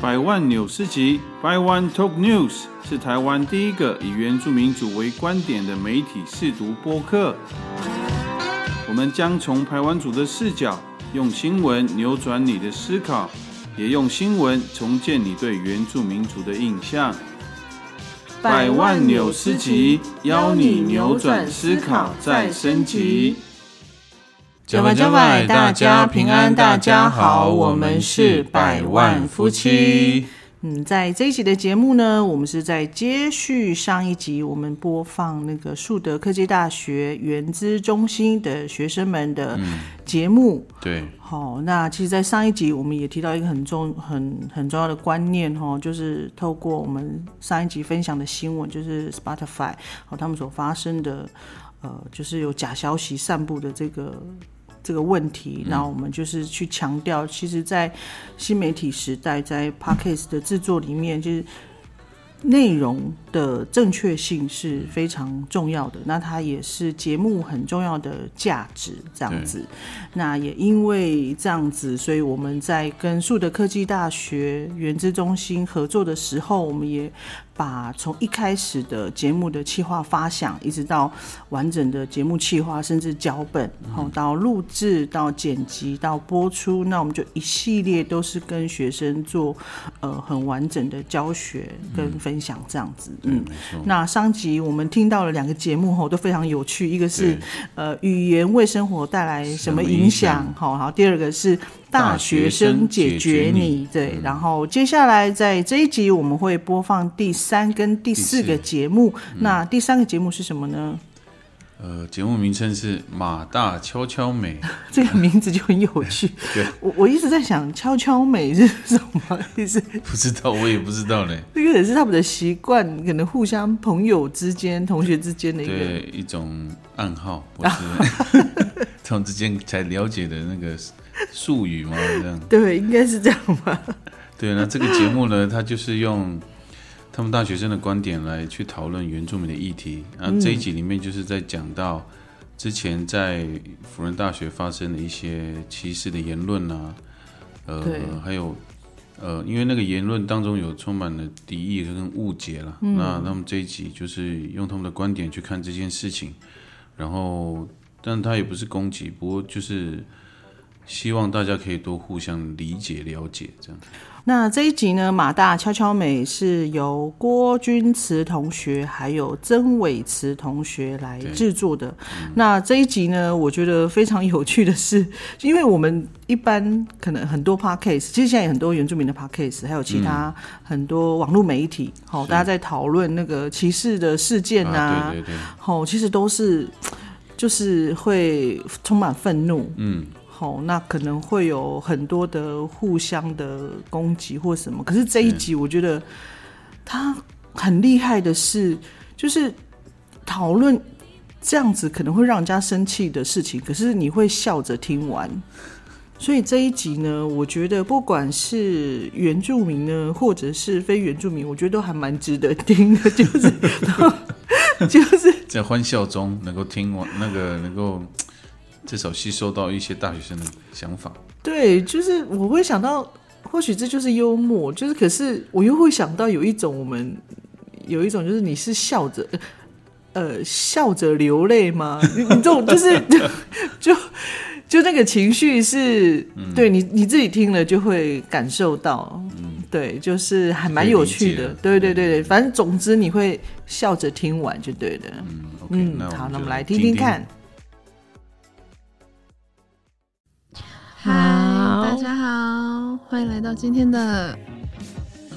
百万纽斯集 （By One Talk News） 是台湾第一个以原住民族为观点的媒体试读播客。我们将从台湾族的视角，用新闻扭转你的思考，也用新闻重建你对原住民族的印象。百万纽斯集，邀你扭转思考，再升级。加外加外，大家平安，大家好，我们是百万夫妻。嗯，在这一集的节目呢，我们是在接续上一集，我们播放那个树德科技大学原资中心的学生们的节目。对，好，那其实，在上一集我们也提到一个很重、很很重要的观念，哈，就是透过我们上一集分享的新闻，就是 Spotify 和他们所发生的，呃，就是有假消息散布的这个。这个问题，然后我们就是去强调，其实，在新媒体时代，在 podcast 的制作里面，就是内容的正确性是非常重要的。那它也是节目很重要的价值，这样子。那也因为这样子，所以我们在跟树德科技大学原子中心合作的时候，我们也。把从一开始的节目的企划发想，一直到完整的节目企划，甚至脚本，好到录制、到剪辑、到播出，那我们就一系列都是跟学生做呃很完整的教学跟分享这样子。嗯，那上集我们听到了两个节目吼都非常有趣，一个是呃语言为生活带来什么影响？好，好，第二个是。大学生解决你对，然后接下来在这一集我们会播放第三跟第四个节目。那第三个节目是什么呢？呃，节目名称是马大悄悄美，这个名字就很有趣。对，我我一直在想悄悄美是什么意思？不知道，我也不知道嘞。这个也是他们的习惯，可能互相朋友之间、同学之间的一个一种暗号，或是他们之间才了解的那个。术语吗？这样对，应该是这样吧。对，那这个节目呢，它就是用他们大学生的观点来去讨论原住民的议题。那这一集里面就是在讲到之前在辅仁大学发生的一些歧视的言论啊，呃，还有呃，因为那个言论当中有充满了敌意跟误解了。那他们这一集就是用他们的观点去看这件事情，然后，但他也不是攻击，不过就是。希望大家可以多互相理解、了解，这样。那这一集呢，马大悄悄美是由郭君慈同学还有曾伟慈同学来制作的。那这一集呢，我觉得非常有趣的是，因为我们一般可能很多 podcast，其实现在有很多原住民的 podcast，还有其他很多网络媒体，好，大家在讨论那个歧视的事件啊，对对对，好，其实都是就是会充满愤怒，嗯。哦，那可能会有很多的互相的攻击或什么。可是这一集，我觉得他很厉害的是，就是讨论这样子可能会让人家生气的事情，可是你会笑着听完。所以这一集呢，我觉得不管是原住民呢，或者是非原住民，我觉得都还蛮值得听的，就是 就是在欢笑中能够听完那个能够。至少吸收到一些大学生的想法。对，就是我会想到，或许这就是幽默，就是可是我又会想到有一种，我们有一种就是你是笑着，呃，笑着流泪吗？你你这种就是 就就那个情绪是，对你你自己听了就会感受到，嗯，对，就是还蛮有趣的，对对对对，反正总之你会笑着听完就对的，嗯嗯，好，那我们来听听看。嗨，大家好，欢迎来到今天的，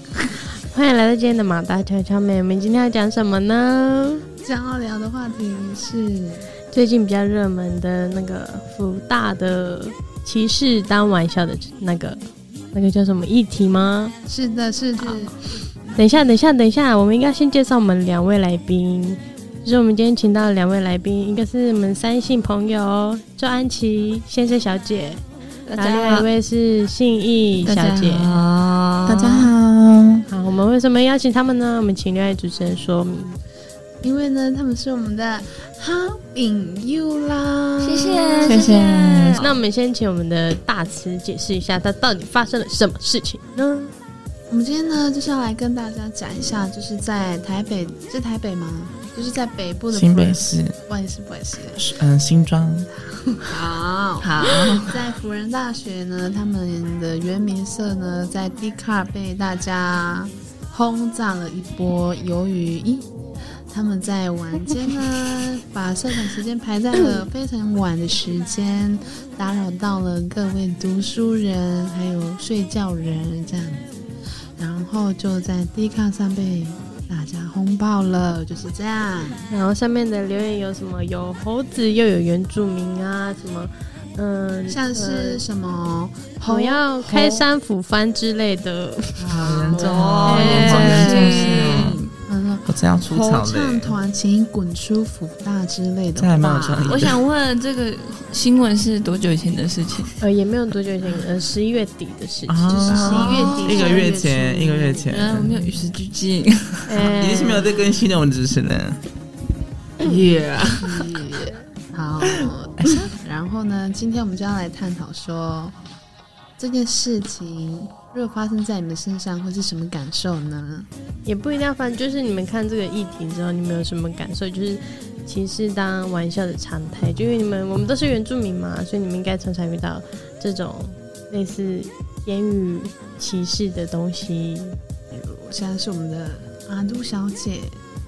欢迎来到今天的马大悄悄妹。我们今天要讲什么呢？将要聊的话题是最近比较热门的那个福大的歧视当玩笑的那个那个叫什么议题吗？是的，是的。等一下，等一下，等一下，我们应该先介绍我们两位来宾。就是我们今天请到的两位来宾，一个是我们三姓朋友周安琪先生、小姐。然后另外一位是信义小姐，大家好。好，我们为什么邀请他们呢？我们请另外主持人说明。因为呢，他们是我们的好朋友啦。谢谢，谢谢。那我们先请我们的大慈解释一下，他到底发生了什么事情呢？我们今天呢就是要来跟大家讲一下，就是在台北，是台北吗？就是在北部的新北市，不好意思，不好意思，嗯，新庄。好好，在辅仁大学呢，他们的原名社呢，在 d a r 被大家轰炸了一波。由于一，他们在晚间呢，把社团时间排在了 非常晚的时间，打扰到了各位读书人还有睡觉人这样子，然后就在 d a r 上被。大家轰爆了，就是这样。然后上面的留言有什么？有猴子，又有原住民啊，什么？嗯，像是什么？我要开山斧翻之类的。好严重哦，严重严重。我这样出场唱团，请滚出福大之类的。我想问，这个新闻是多久以前的事情？呃，也没有多久以前，呃，十一月底的事情，十一月底，一个月前，一个月前。我没有与时俱进，已经是没有在更新的文字是呢。耶，好。然后呢，今天我们就要来探讨说这件事情。如果发生在你们身上，会是什么感受呢？也不一定要发生，就是你们看这个议题之后，你们有什么感受？就是歧视当玩笑的常态，就因为你们我们都是原住民嘛，所以你们应该常常遇到这种类似言语歧视的东西。比如像是我们的阿杜小姐，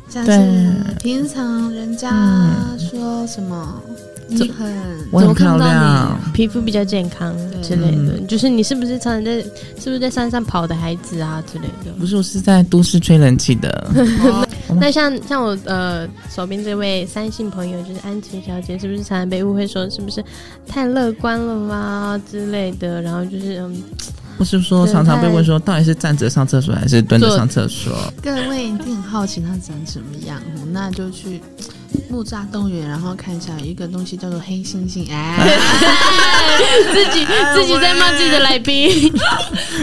像是平常人家说什么。你很，我很漂亮，皮肤比较健康之类的。就是你是不是常常在，是不是在山上跑的孩子啊之类的？不是，我是在都市吹冷气的。那像像我呃手边这位三姓朋友，就是安琪小姐，是不是常常被误会说是不是太乐观了吗之类的？然后就是嗯。不是说常常被问说，到底是站着上厕所还是蹲着上厕所？各位一定很好奇他长什么样，那就去木栅动物园，然后看一下一个东西叫做黑猩猩。哎，自己自己在骂自己的来宾，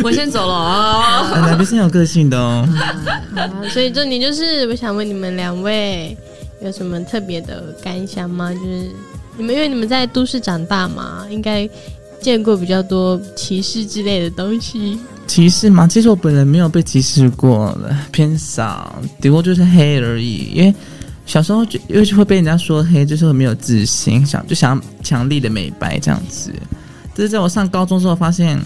我先 走了啊！来宾是有个性的哦。所以重点就是，我想问你们两位有什么特别的感想吗？就是你们因为你们在都市长大嘛，应该。见过比较多歧视之类的东西，歧视吗？其实我本人没有被歧视过的，偏少，顶多就是黑而已。因为小时候就又就会被人家说黑，就是会没有自信，想就想强力的美白这样子。但是在我上高中之后，发现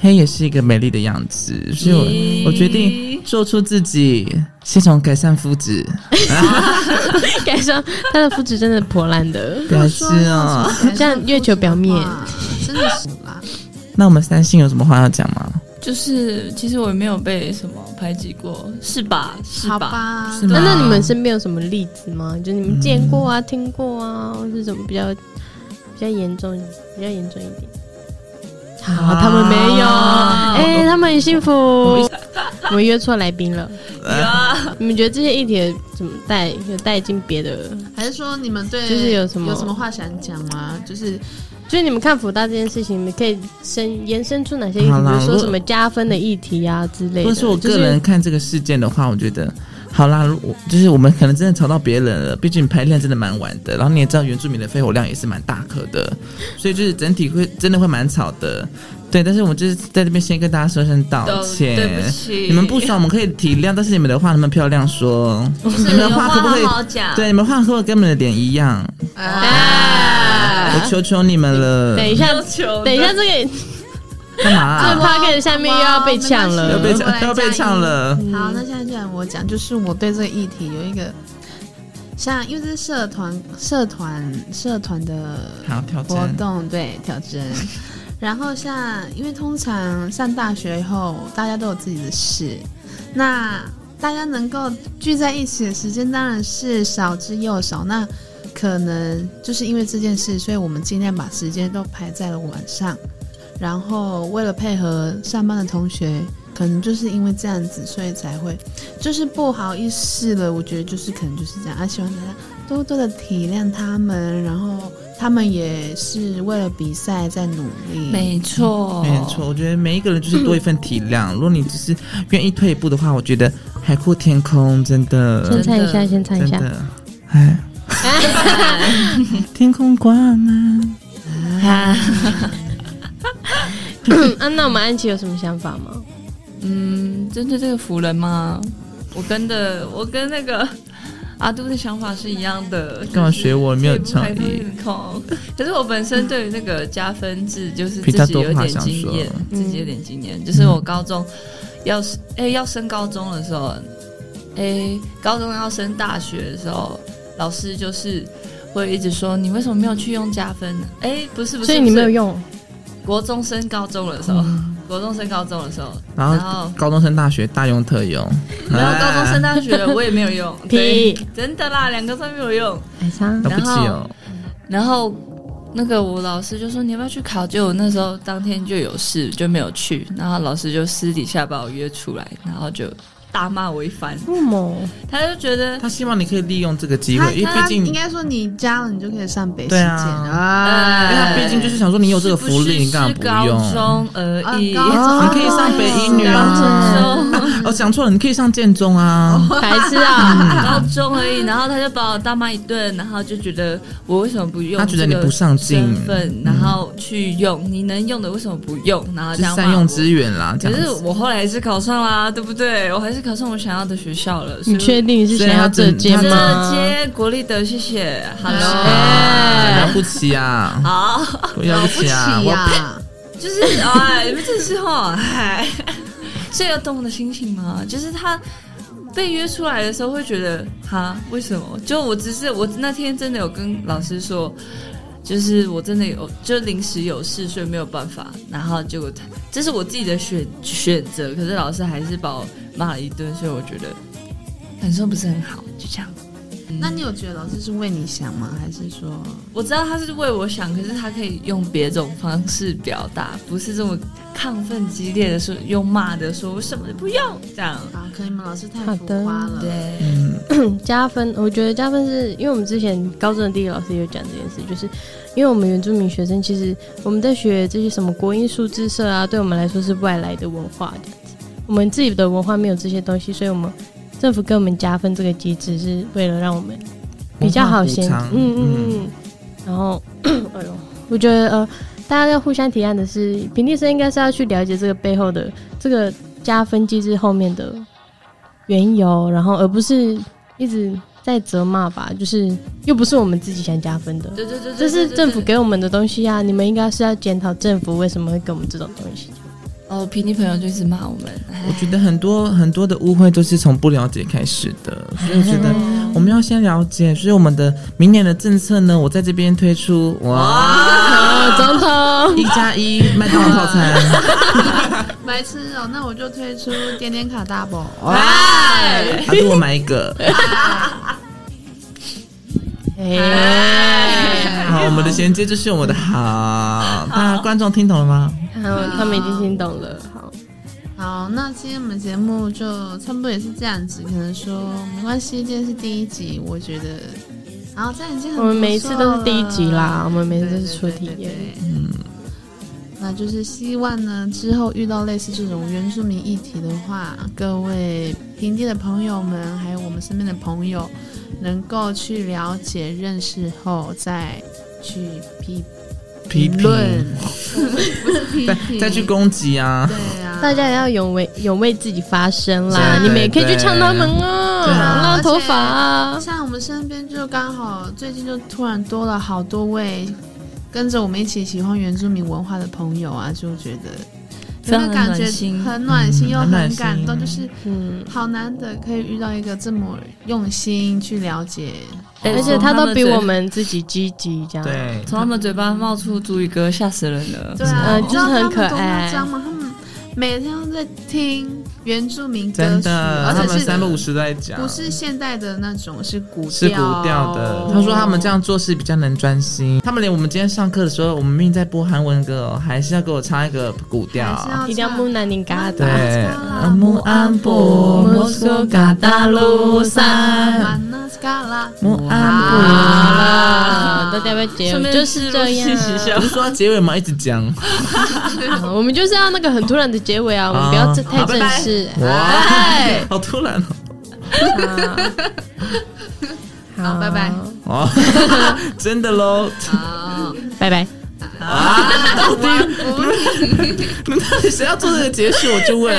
黑也是一个美丽的样子，所以我我决定做出自己，先从改善肤质。改善他的肤质真的破烂的，表示哦，像月球表面。真的是啦。那我们三星有什么话要讲吗？就是其实我也没有被什么排挤过，是吧？是吧？那那你们身边有什么例子吗？就你们见过啊、听过啊，或是什么比较比较严重、比较严重一点？好，他们没有。哎，他们很幸福。我们约错来宾了。你们觉得这些议题怎么带？有带进别的？还是说你们对就是有什么有什么话想讲吗？就是。就是你们看福大这件事情，你们可以伸延伸出哪些议题？比如说什么加分的议题啊之类的。或者说我个人看这个事件的话，我觉得好啦，我就是我们可能真的吵到别人了。毕竟排练真的蛮晚的，然后你也知道原住民的肺活量也是蛮大颗的，所以就是整体会真的会蛮吵的。对，但是我就是在这边先跟大家说声道歉，对不起。你们不爽我们可以体谅，但是你们的话那么漂亮说，你们的话可不可以？对，你们话可不可以跟我们的脸一样？啊我求求你们了！等一下，等一下，这个干嘛？这 p o c 下面又要被呛了，要被呛，要被呛了。好，那现在就然我讲，就是我对这个议题有一个，像因为这是社团、社团、社团的活动，对挑战。然后像，因为通常上大学以后，大家都有自己的事，那大家能够聚在一起的时间当然是少之又少。那可能就是因为这件事，所以我们尽量把时间都排在了晚上。然后为了配合上班的同学，可能就是因为这样子，所以才会就是不好意思了。我觉得就是可能就是这样啊，希望大家多多的体谅他们。然后他们也是为了比赛在努力，没错，没错。我觉得每一个人就是多一份体谅。如果你只是愿意退一步的话，我觉得海阔天空，真的。先唱一下，先唱一下，哎。天空挂满。啊，那我们安琪有什么想法吗？嗯，针对这个福人吗？我跟的，我跟那个 阿杜的想法是一样的。干嘛学我？没有创意。可是我本身对于那个加分制，就是自己有点经验，自己有点经验。就是我高中要是哎要升高中的时候，哎高中要升大学的时候，老师就是会一直说你为什么没有去用加分呢？哎，不是不是，所以你没有用。国中升高中的时候。国中升高中的时候，然后高中升大学大用特用，然后高中升大学 我也没有用，对，真的啦，两个都没有用，然后，然后那个我老师就说你要不要去考，就我那时候当天就有事就没有去，然后老师就私底下把我约出来，然后就。大骂我一番，为他就觉得他希望你可以利用这个机会，因为毕竟应该说你加了，你就可以上北师对啊，因为他毕竟就是想说你有这个福利，你干嘛不用？高中而已，你可以上北一女啊。哦，讲错了，你可以上建中啊，还是啊，高中而已。然后他就把我大骂一顿，然后就觉得我为什么不用？他觉得你不上进，然后去用你能用的为什么不用？然后这样善用资源啦。可是我后来还是考上啦，对不对？我还是。考上我想要的学校了，你确定是想要这间吗？这间国立的，谢谢。好了不起啊！好，了不起啊！就是哎，你们这时候，哎，所以要懂我的心情吗？就是他被约出来的时候，会觉得哈，为什么？就我只是我那天真的有跟老师说。就是我真的有，就临时有事，所以没有办法。然后结果，这是我自己的选选择。可是老师还是把我骂了一顿，所以我觉得感受不是很好。就这样。那你有觉得老师是为你想吗？还是说我知道他是为我想，可是他可以用别种方式表达，不是这么亢奋激烈的说，用骂的说，我什么都不用这样啊？可能你们老师太浮夸了。对，加分，我觉得加分是因为我们之前高中的地理老师有讲这件事，就是因为我们原住民学生，其实我们在学这些什么国音数字社啊，对我们来说是外来的文化这样子，我们自己的文化没有这些东西，所以我们。政府给我们加分这个机制是为了让我们比较好先，嗯嗯嗯。然后，哎呦，我觉得呃，大家要互相提案的是，平地生应该是要去了解这个背后的这个加分机制后面的缘由，然后而不是一直在责骂吧。就是又不是我们自己想加分的，对对对，这是政府给我们的东西啊！你们应该是要检讨政府为什么会给我们这种东西。哦，平地朋友就是骂我们。我觉得很多很多的误会都是从不了解开始的，所以我觉得我们要先了解。所以我们的明年的政策呢，我在这边推出哇，总统一加一麦当劳套餐，白痴哦，那我就推出点点卡 double，哎，他给我买一个。哎，好，我们的衔接就是我们的好，那观众听懂了吗？他们已经听懂了。好，好，那今天我们节目就差不多也是这样子。可能说没关系，今天是第一集，我觉得，然后这样已经很我们每一次都是第一集啦，我们每次都是初体验。嗯，那就是希望呢，之后遇到类似这种原住民议题的话，各位平地的朋友们，还有我们身边的朋友。能够去了解、认识后，再去批批论，不是批评，再去攻击啊！对啊，大家也要勇为勇为自己发声啦！你们也可以去唱他们啊，拉头发啊！像我们身边就刚好最近就突然多了好多位跟着我们一起喜欢原住民文化的朋友啊，就觉得。有没有感觉很暖心又很感动？就是，嗯，好难得可以遇到一个这么用心去了解，而且他都比我们自己积极，这样。对，从他们嘴巴冒出“主语歌”，吓死人了。对啊，就是很可爱。他们每天都在听。原住民歌曲，而且是三不五时在讲，不是现代的那种，是古是古调的。他说他们这样做事比较能专心。他们连我们今天上课的时候，我们明明在播韩文歌，哦还是要给我唱一个古调。一定要木南宁嘎的。对，木安波莫苏嘎达鲁山，木安波。大家要结尾就是这样。不是说结尾吗？一直讲。我们就是要那个很突然的结尾啊！我们不要太正式。哇，好突然哦！好，拜拜。哦，真的喽！好，拜拜。啊！到底，到底谁要做这个结束？我就问。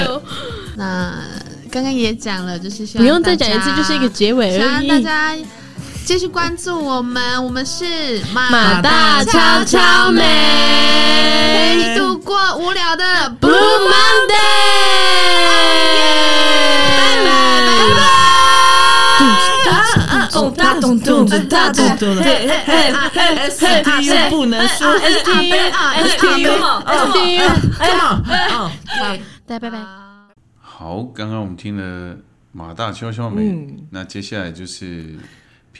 那刚刚也讲了，就是不用再讲一次，就是一个结尾而已。大家继续关注我们，我们是马大悄悄美，陪你度过无聊的 Blue Monday。拜拜拜拜。咚哒咚咚咚哒咚咚的，嘿嘿嘿，S T U 不能输，S T U S T U S T 大家拜拜。好，刚刚我们听了马大悄悄美，那接下来就是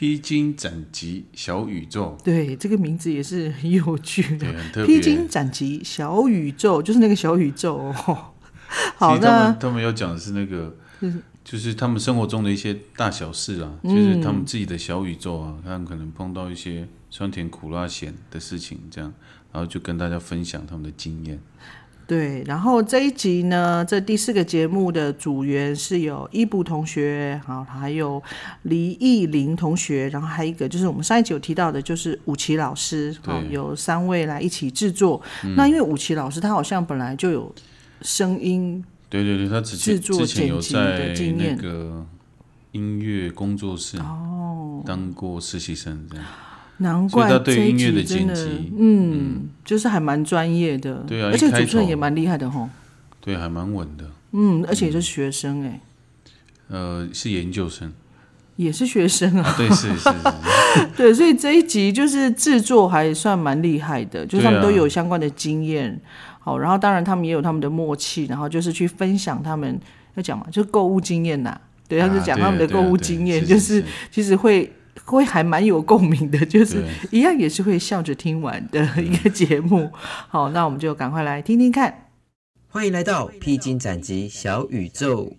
披荆斩棘小宇宙。对，这个名字也是很有趣的。披荆斩棘小宇宙，就是那个小宇宙哦。好的，他们要讲的是那个。就是他们生活中的一些大小事啊，就是他们自己的小宇宙啊，他们可能碰到一些酸甜苦辣咸的事情，这样，然后就跟大家分享他们的经验。对，然后这一集呢，这第四个节目的组员是有伊布同学，好，还有黎艺林同学，然后还有一个就是我们上一集有提到的，就是武奇老师，好，有三位来一起制作。那因为武奇老师他好像本来就有声音。对对对，他之前之前有在那个音乐工作室哦当过实习生，这样难怪他对音乐的剪辑，嗯，就是还蛮专业的，对啊，而且主持人也蛮厉害的吼，对，还蛮稳的，嗯，而且是学生哎，呃，是研究生，也是学生啊，对，是是，对，所以这一集就是制作还算蛮厉害的，就是他们都有相关的经验。好，然后当然他们也有他们的默契，然后就是去分享他们要讲嘛，就是购物经验呐。对，他就讲他们的购物经验，就是。其实会会还蛮有共鸣的，就是一样也是会笑着听完的一个节目。好，那我们就赶快来听听看。欢迎来到披荆斩棘小宇宙。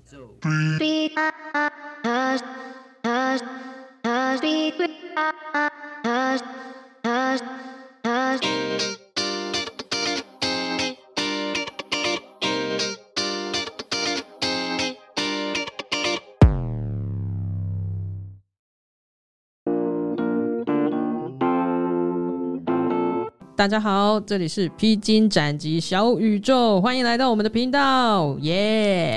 大家好，这里是披荆斩棘小宇宙，欢迎来到我们的频道，耶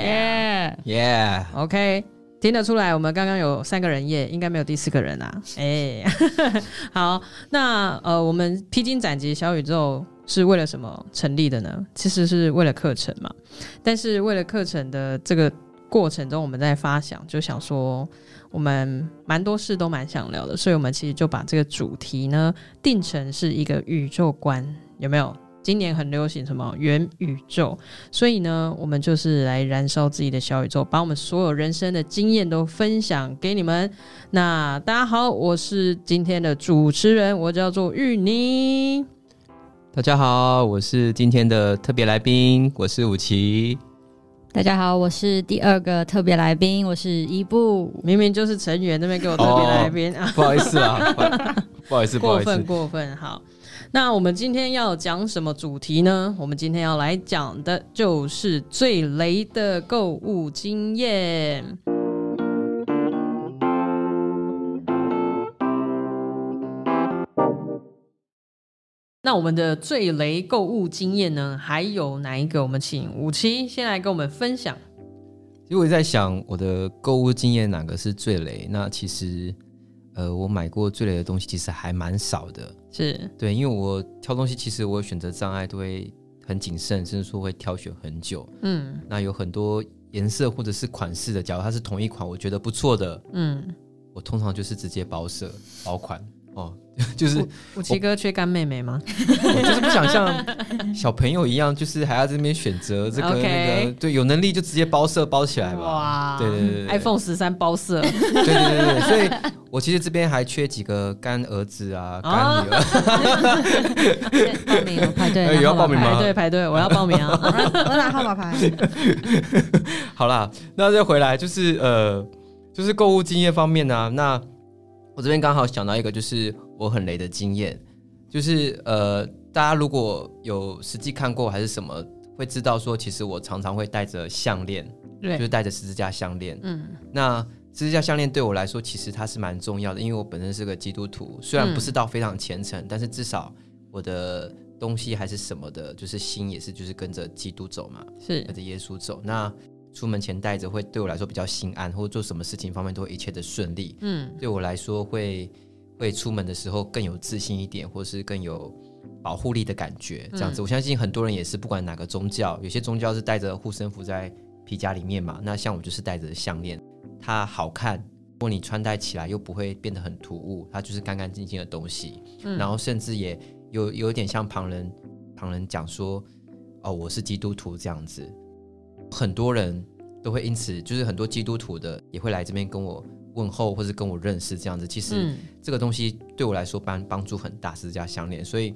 耶耶，OK，听得出来，我们刚刚有三个人耶，应该没有第四个人啊，哎，好，那呃，我们披荆斩棘小宇宙是为了什么成立的呢？其实是为了课程嘛，但是为了课程的这个过程中，我们在发想，就想说。我们蛮多事都蛮想聊的，所以我们其实就把这个主题呢定成是一个宇宙观，有没有？今年很流行什么元宇宙，所以呢，我们就是来燃烧自己的小宇宙，把我们所有人生的经验都分享给你们。那大家好，我是今天的主持人，我叫做玉妮。大家好，我是今天的特别来宾，我是武奇。大家好，我是第二个特别来宾，我是伊布。明明就是成员那边给我特别来宾啊，不好意思啊，不好意思，过分过分。好，那我们今天要讲什么主题呢？我们今天要来讲的就是最雷的购物经验。那我们的最雷购物经验呢？还有哪一个？我们请五七先来跟我们分享。其实我在想，我的购物经验哪个是最雷？那其实，呃，我买过最雷的东西其实还蛮少的。是对，因为我挑东西，其实我选择障碍都会很谨慎，甚至说会挑选很久。嗯，那有很多颜色或者是款式的，假如它是同一款，我觉得不错的，嗯，我通常就是直接包色包款。哦，就是武奇哥缺干妹妹吗？我就是不想像小朋友一样，就是还要这边选择这个那个，对，有能力就直接包色包起来吧。哇，对对对，iPhone 十三包色，对对对对，所以我其实这边还缺几个干儿子啊，干女儿。报名排队，有要报名吗？排队排队，我要报名啊！我拿号码牌。好啦，那再回来就是呃，就是购物经验方面呢，那。我这边刚好想到一个，就是我很雷的经验，就是呃，大家如果有实际看过还是什么，会知道说，其实我常常会带着项链，对，就是带着十字架项链。嗯，那十字架项链对我来说，其实它是蛮重要的，因为我本身是个基督徒，虽然不是到非常虔诚，但是至少我的东西还是什么的，就是心也是就是跟着基督走嘛，是跟着耶稣走。那出门前戴着会对我来说比较心安，或者做什么事情方面都会一切的顺利。嗯，对我来说会会出门的时候更有自信一点，或是更有保护力的感觉。这样子，我相信很多人也是，不管哪个宗教，有些宗教是带着护身符在皮夹里面嘛。那像我就是带着项链，它好看，如果你穿戴起来又不会变得很突兀，它就是干干净净的东西。然后甚至也有有点像旁人旁人讲说。哦，我是基督徒这样子，很多人都会因此，就是很多基督徒的也会来这边跟我问候，或是跟我认识这样子。其实这个东西对我来说帮帮助很大，是加相连，所以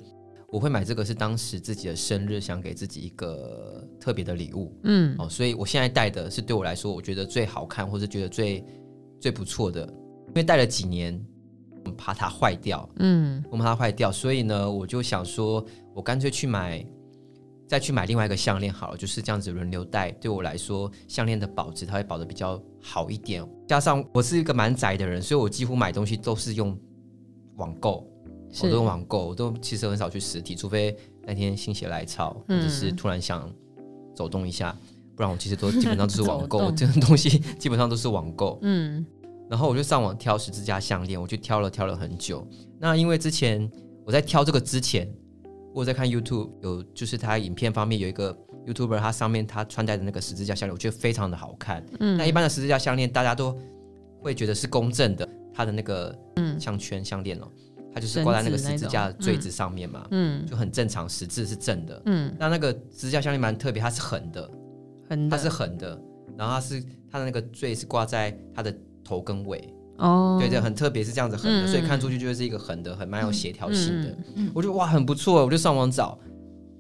我会买这个是当时自己的生日，想给自己一个特别的礼物。嗯，哦，所以我现在戴的是对我来说，我觉得最好看，或是觉得最最不错的，因为戴了几年，我怕它坏掉。嗯，我怕它坏掉，所以呢，我就想说，我干脆去买。再去买另外一个项链好了，就是这样子轮流戴。对我来说，项链的保值它会保的比较好一点。加上我是一个蛮宅的人，所以我几乎买东西都是用网购，我都用网购，我都其实很少去实体，除非那天心血来潮，或者是突然想走动一下，不然我其实都基本上都是网购。这种东西基本上都是网购。嗯，然后我就上网挑十字架项链，我就挑了挑了很久。那因为之前我在挑这个之前。我在看 YouTube，有就是他影片方面有一个 YouTuber，他上面他穿戴的那个十字架项链，我觉得非常的好看。嗯，那一般的十字架项链大家都会觉得是公正的，它的那个项圈项链哦，它就是挂在那个十字架坠子上面嘛，嗯，就很正常，十字是正的。嗯，那那个十字架项链蛮特别，它是横的，横它是横的，然后它是它的那个坠是挂在它的头跟尾。哦，对对，很特别，是这样子横的，所以看出去就是一个横的，很蛮有协调性的。我觉得哇，很不错，我就上网找，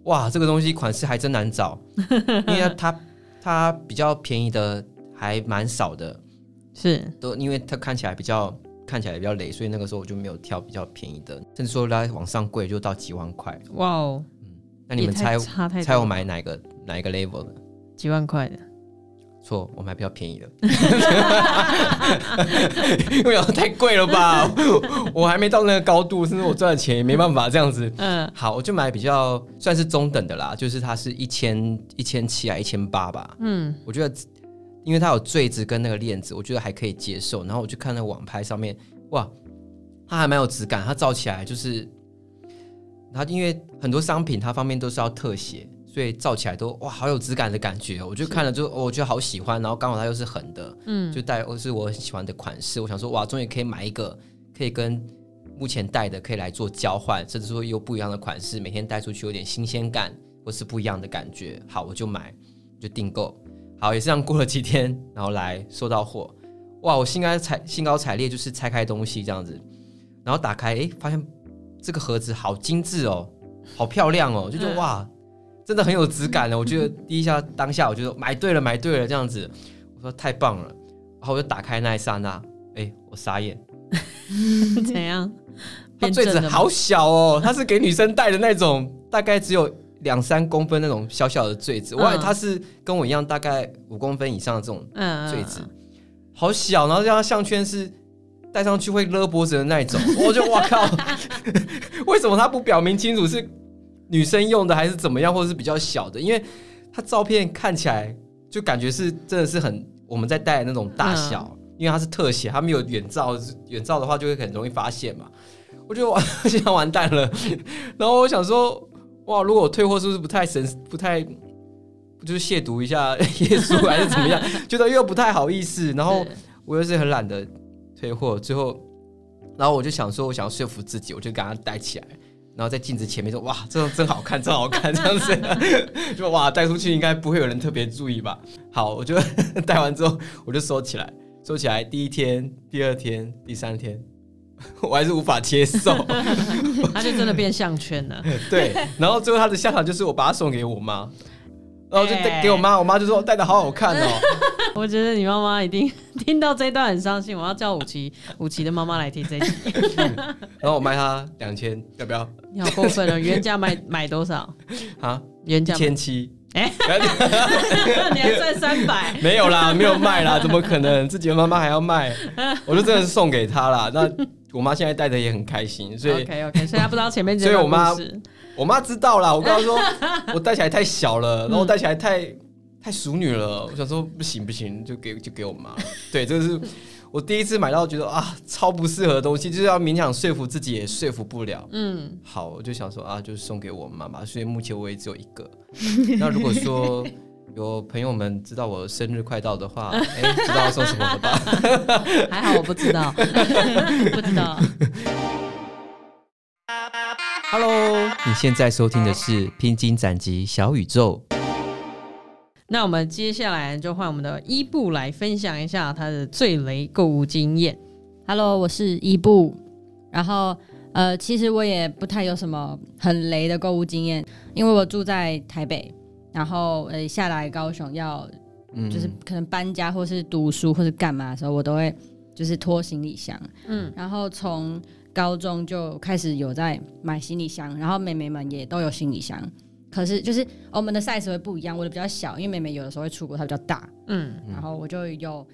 哇，这个东西款式还真难找，因为它它比较便宜的还蛮少的，是。都因为它看起来比较看起来比较累，所以那个时候我就没有挑比较便宜的，甚至说它往上贵就到几万块。哇哦，嗯，那你们猜猜我买哪个哪一个 level 的？几万块的。错，我买比较便宜的，因为太贵了吧？我还没到那个高度，甚至我赚的钱也没办法这样子。嗯，好，我就买比较算是中等的啦，就是它是一千一千七啊，一千八吧。嗯，我觉得因为它有坠子跟那个链子，我觉得还可以接受。然后我就看那网拍上面，哇，它还蛮有质感，它照起来就是，它因为很多商品它方面都是要特写。所以照起来都哇，好有质感的感觉，我就看了就我觉得好喜欢，然后刚好它又是横的，嗯，就戴是我很喜欢的款式，我想说哇，终于可以买一个可以跟目前戴的可以来做交换，甚至说有不一样的款式，每天戴出去有点新鲜感或是不一样的感觉，好我就买就订购，好也是这样过了几天，然后来收到货，哇，我兴高采兴高采烈就是拆开东西这样子，然后打开哎发现这个盒子好精致哦，好漂亮哦，就觉得哇。真的很有质感的，我觉得第一下当下，我觉得买对了，买对了这样子，我说太棒了，然后我就打开那一刹那，哎，我傻眼，怎样？它坠子好小哦，它是给女生戴的那种，大概只有两三公分那种小小的坠子，哇，它是跟我一样大概五公分以上的这种坠子，好小，然后这样项圈是戴上去会勒脖子的那种，我就哇靠，为什么它不表明清楚是？女生用的还是怎么样，或者是比较小的，因为它照片看起来就感觉是真的是很我们在戴的那种大小，因为它是特写，它没有远照，远照的话就会很容易发现嘛。我觉得完现在完蛋了，然后我想说，哇，如果我退货是不是不太神，不太就是亵渎一下耶稣还是怎么样？觉得又不太好意思，然后我又是很懒得退货，最后，然后我就想说，我想要说服自己，我就给它戴起来。然后在镜子前面说：“哇，这真好看，真好看！”这样子，就哇，带出去应该不会有人特别注意吧？好，我就 带完之后，我就收起来，收起来。第一天、第二天、第三天，我还是无法接受，他就真的变项圈了。对，然后最后他的下场就是我把它送给我妈。然后就给我妈，我妈就说戴的好好看哦。我觉得你妈妈一定听到这段很伤心，我要叫武奇武奇的妈妈来听这集。然后我卖她两千，要不要？你好过分了，原价买买多少？啊，原价千七。哎，你还赚三百？没有啦，没有卖啦，怎么可能？自己的妈妈还要卖？我就真的是送给她啦。那我妈现在戴的也很开心，所以 OK OK，所以她不知道前面这所以我妈。我妈知道啦，我跟她说我戴起来太小了，然后戴起来太太淑女了。我想说不行不行，就给就给我妈。对，这个是我第一次买到，觉得啊超不适合的东西，就是要勉强说服自己也说服不了。嗯，好，我就想说啊，就是送给我妈妈。所以目前我也只有一个。那如果说有朋友们知道我生日快到的话，哎，知道要送什么了吧？还好我不知道，不知道。Hello，你现在收听的是《披荆斩棘小宇宙》。那我们接下来就换我们的伊布来分享一下他的最雷购物经验。Hello，我是伊布。然后，呃，其实我也不太有什么很雷的购物经验，因为我住在台北，然后呃下来高雄要，就是可能搬家或是读书或是干嘛的时候，我都会就是拖行李箱。嗯，然后从高中就开始有在买行李箱，然后妹妹们也都有行李箱，可是就是我们的 size 会不一样，我的比较小，因为妹妹有的时候会出国，她比较大，嗯，然后我就有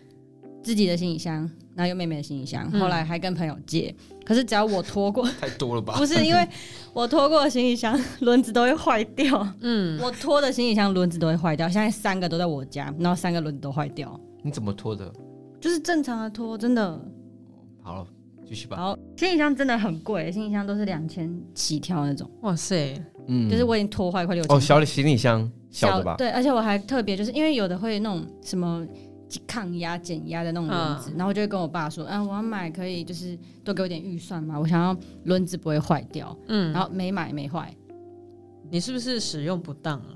自己的行李箱，然后有妹妹的行李箱，后来还跟朋友借，可是只要我拖过，太多了吧？不是，因为我拖过的行李箱轮子都会坏掉，嗯，我拖的行李箱轮子都会坏掉，现在三个都在我家，然后三个轮子都坏掉。你怎么拖的？就是正常的拖，真的。好了。继续吧。好，行李箱真的很贵，行李箱都是两千起跳那种。哇塞，嗯，就是我已经拖坏快六千。哦，小行李箱，小的吧？对，而且我还特别，就是因为有的会那种什么抗压、减压的那种轮子，然后我就会跟我爸说，嗯，我要买，可以就是多给我点预算嘛，我想要轮子不会坏掉。嗯，然后没买没坏。你是不是使用不当啊？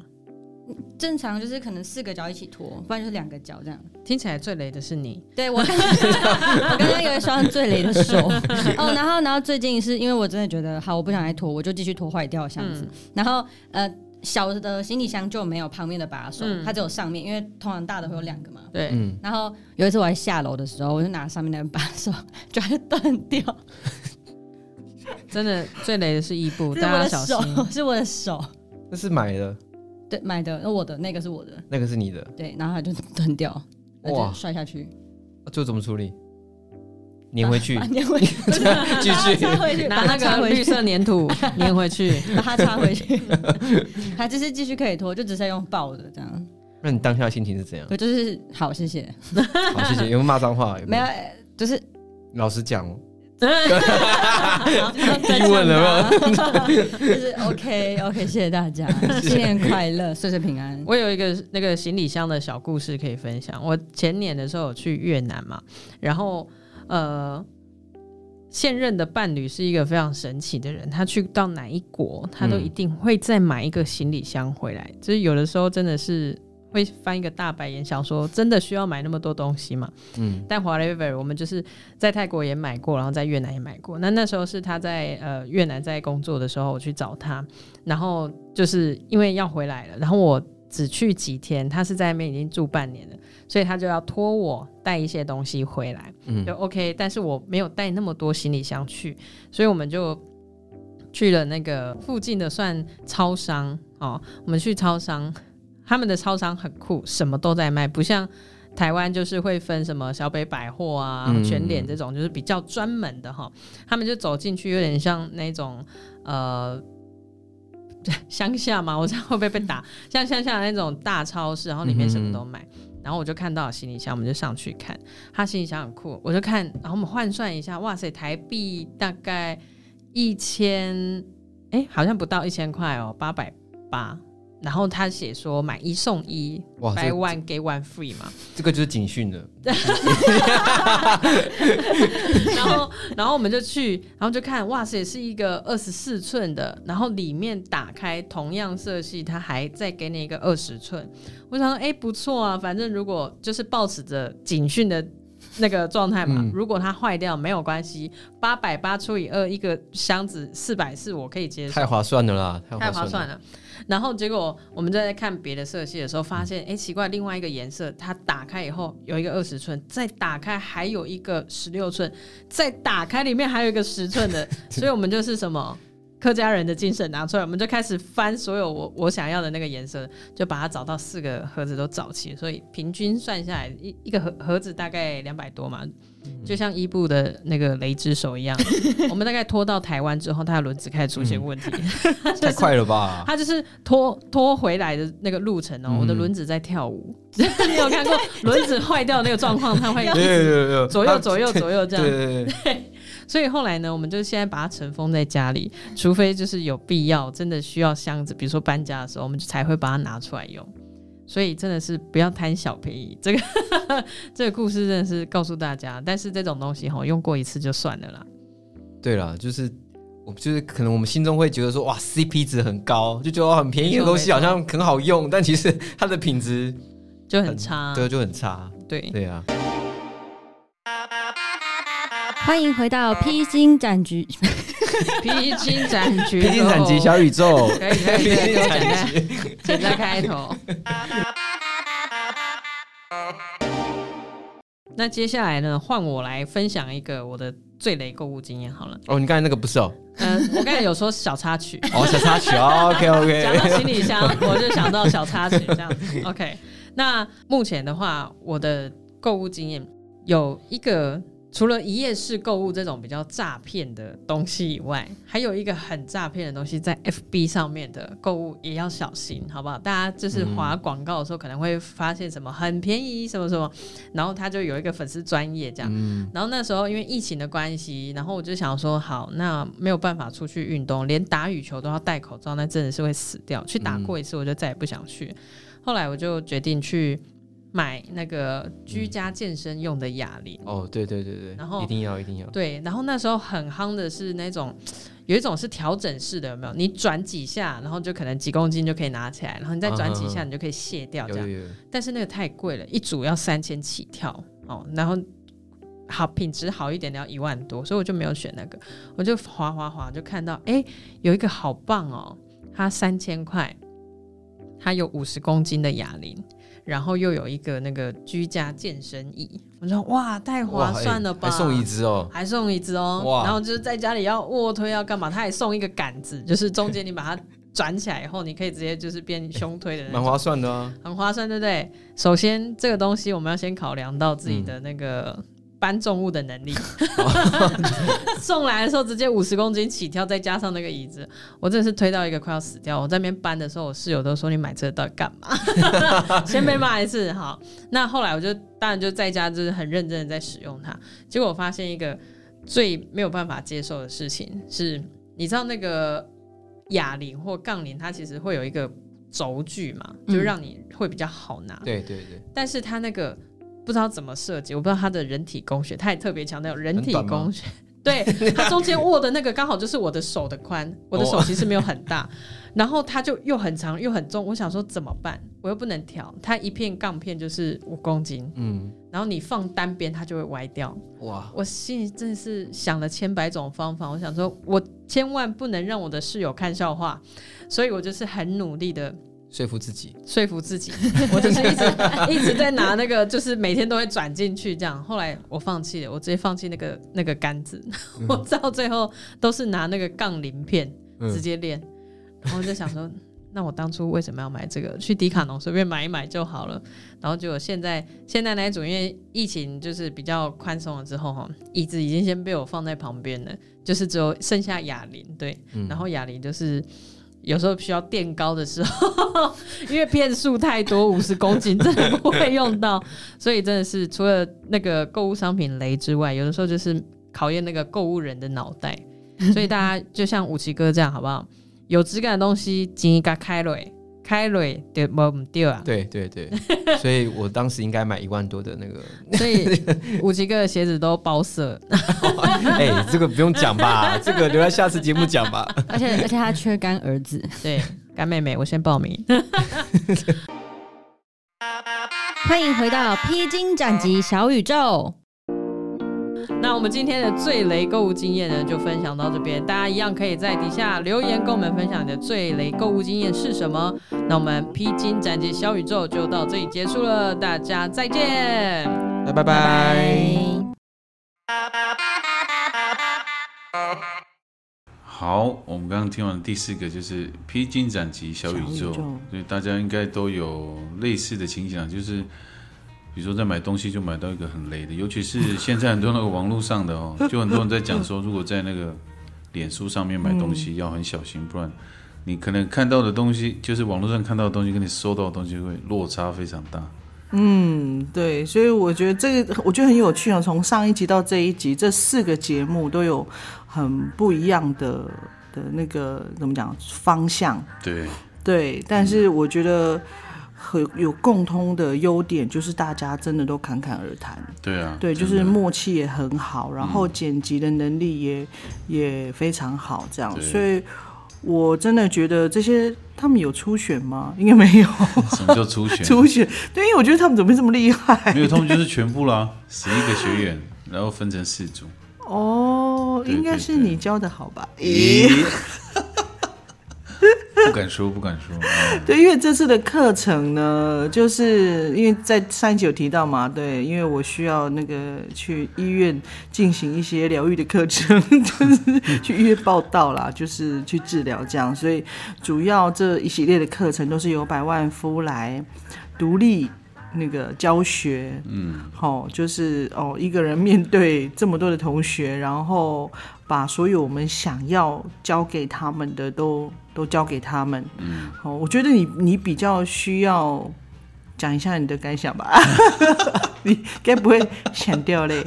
正常就是可能四个脚一起拖，不然就是两个脚这样。听起来最雷的是你。对我，我刚刚有一双最雷的手。哦，然后然后最近是因为我真的觉得好，我不想再拖，我就继续拖坏掉箱子。然后呃，小的行李箱就没有旁边的把手，它只有上面，因为通常大的会有两个嘛。对。然后有一次我还下楼的时候，我就拿上面那个把手，就还断掉。真的最雷的是伊布，大家小心，是我的手。那是买的。对，买的，那我的那个是我的，那个是你的，对，然后它就断掉，哇，摔下去，就怎么处理？粘回去，粘回去，继续拿那个绿色粘土粘回去，把它插回去，还就是继续可以拖，就只是用抱的这样。那你当下心情是怎样？我就是好，谢谢，好，谢谢。有没有骂脏话？没有，就是老实讲。逼问了吗？就是 OK OK，谢谢大家，新年快乐，岁岁平安。我有一个那个行李箱的小故事可以分享。我前年的时候去越南嘛，然后呃，现任的伴侣是一个非常神奇的人，他去到哪一国，他都一定会再买一个行李箱回来。就是有的时候真的是。会翻一个大白眼，想说真的需要买那么多东西吗？嗯，但 whatever，我们就是在泰国也买过，然后在越南也买过。那那时候是他在呃越南在工作的时候，我去找他，然后就是因为要回来了，然后我只去几天，他是在那边已经住半年了，所以他就要托我带一些东西回来，嗯，就 OK。但是我没有带那么多行李箱去，所以我们就去了那个附近的算超商哦，我们去超商。他们的超商很酷，什么都在卖，不像台湾就是会分什么小北百货啊、全联这种，就是比较专门的哈。他们就走进去，有点像那种呃 乡下嘛，我知道会不会被打，像乡下那种大超市，然后里面什么都卖。然后我就看到行李箱，我们就上去看，他行李箱很酷，我就看，然后我们换算一下，哇塞，台币大概一千，哎，好像不到一千块哦，八百八。然后他写说买一送一，buy one get one free 嘛，这个就是警讯的。然后，然后我们就去，然后就看，哇塞，是一个二十四寸的，然后里面打开同样色系，它还再给你一个二十寸。我想说，哎，不错啊，反正如果就是保持着警讯的那个状态嘛，如果它坏掉没有关系，八百八除以二，一个箱子四百四，我可以接受，太划算的啦，太划算了。然后结果我们在看别的色系的时候，发现哎奇怪，另外一个颜色它打开以后有一个二十寸，再打开还有一个十六寸，再打开里面还有一个十寸的，所以我们就是什么客家人的精神拿出来，我们就开始翻所有我我想要的那个颜色，就把它找到四个盒子都找齐，所以平均算下来一一个盒盒子大概两百多嘛，就像伊布的那个雷之手一样，我们大概拖到台湾之后，它的轮子开始出现问题，太快了吧？它就是拖拖回来的那个路程哦，我的轮子在跳舞，你有看过轮子坏掉那个状况？它会左右左右左右这样，对。所以后来呢，我们就现在把它尘封在家里，除非就是有必要，真的需要箱子，比如说搬家的时候，我们才会把它拿出来用。所以真的是不要贪小便宜，这个 这个故事真的是告诉大家。但是这种东西哈，用过一次就算了啦。对了，就是我就是可能我们心中会觉得说，哇，CP 值很高，就觉得很便宜的东西好像很好用，但其实它的品质就很差，对，就很差。对，对啊。欢迎回到披荆斩棘，披荆斩棘，披荆斩棘小宇宙，可以可以可以，简单简单开头。那接下来呢，换我来分享一个我的最雷购物经验好了。哦，你刚才那个不是哦？嗯，我刚才有说小插曲。哦，小插曲哦，OK OK。讲到行李箱，我就想到小插曲这样子。OK，那目前的话，我的购物经验有一个。除了一夜式购物这种比较诈骗的东西以外，还有一个很诈骗的东西，在 FB 上面的购物也要小心，好不好？大家就是划广告的时候，可能会发现什么很便宜，什么什么，然后他就有一个粉丝专业这样。然后那时候因为疫情的关系，然后我就想说，好，那没有办法出去运动，连打羽球都要戴口罩，那真的是会死掉。去打过一次，我就再也不想去。后来我就决定去。买那个居家健身用的哑铃哦，对对对对，然后一定要一定要对，然后那时候很夯的是那种，有一种是调整式的，有没有？你转几下，然后就可能几公斤就可以拿起来，然后你再转几下，你就可以卸掉这样。但是那个太贵了，一组要三千起跳哦，然后好品质好一点的要一万多，所以我就没有选那个，我就滑滑滑就看到，哎，有一个好棒哦，它三千块，它有五十公斤的哑铃。然后又有一个那个居家健身椅，我说哇，太划算了吧！还送椅子哦，还送椅子哦。哇！然后就是在家里要卧推要干嘛，他还送一个杆子，就是中间你把它转起来以后，你可以直接就是变胸推的。蛮划算的啊，很划算，对不对？首先这个东西我们要先考量到自己的那个。搬重物的能力，送来的时候直接五十公斤起跳，再加上那个椅子，我真的是推到一个快要死掉。我在那边搬的时候，我室友都说：“你买这个到底干嘛？” 先被骂一次，好。那后来我就当然就在家就是很认真的在使用它。结果我发现一个最没有办法接受的事情是，你知道那个哑铃或杠铃，它其实会有一个轴距嘛，就让你会比较好拿。对对对。但是它那个。不知道怎么设计，我不知道他的人体工学，他也特别强调人体工学。对他中间握的那个刚好就是我的手的宽，我的手其实没有很大，然后它就又很长又很重。我想说怎么办？我又不能调，它一片杠片就是五公斤，嗯，然后你放单边它就会歪掉。哇！我心里真的是想了千百种方法，我想说我千万不能让我的室友看笑话，所以我就是很努力的。说服自己，说服自己，我就是 一直一直在拿那个，就是每天都会转进去这样。后来我放弃了，我直接放弃那个那个杆子，我到最后都是拿那个杠铃片直接练。然后就想说，那我当初为什么要买这个？去迪卡侬随便买一买就好了。然后结果现在现在那一组，因为疫情就是比较宽松了之后哈，椅子已经先被我放在旁边了，就是只有剩下哑铃对，然后哑铃就是。有时候需要垫高的时候，因为变数太多，五十公斤真的不会用到，所以真的是除了那个购物商品雷之外，有的时候就是考验那个购物人的脑袋。所以大家就像武奇哥这样，好不好？有质感的东西，紧一个开雷。开蕊对不对啊？对对对，所以我当时应该买一万多的那个。所以五七个鞋子都包色。哎，这个不用讲吧？这个留在下次节目讲吧。而且而且他缺干儿子，对干妹妹，我先报名。欢迎回到披荆斩棘小宇宙。那我们今天的最雷购物经验呢，就分享到这边。大家一样可以在底下留言，跟我们分享你的最雷购物经验是什么。那我们披荆斩棘小宇宙就到这里结束了，大家再见，拜拜拜。好，我们刚刚听完第四个就是披荆斩棘小宇宙，所以大家应该都有类似的情景，就是比如说在买东西就买到一个很雷的，尤其是现在很多那个网络上的哦，就很多人在讲说，如果在那个脸书上面买东西要很小心，不然你可能看到的东西就是网络上看到的东西，跟你收到的东西会落差非常大。嗯，对，所以我觉得这个我觉得很有趣哦。从上一集到这一集，这四个节目都有很不一样的的那个怎么讲方向？对对，但是我觉得很有共通的优点，就是大家真的都侃侃而谈。对啊，对，就是默契也很好，然后剪辑的能力也也非常好，这样，所以。我真的觉得这些他们有初选吗？应该没有。什么叫初选？初选，对，因为我觉得他们怎么会这么厉害？没有，他们就是全部啦，十一个学员，然后分成四组。哦，应该是你教的好吧？咦。不敢说，不敢说。对，因为这次的课程呢，就是因为在上一集有提到嘛，对，因为我需要那个去医院进行一些疗愈的课程，就是去医院报道啦，就是去治疗这样，所以主要这一系列的课程都是由百万夫来独立。那个教学，嗯，好，就是哦，一个人面对这么多的同学，然后把所有我们想要交给他们的都都交给他们，嗯，好，我觉得你你比较需要讲一下你的感想吧，你该不会想掉泪，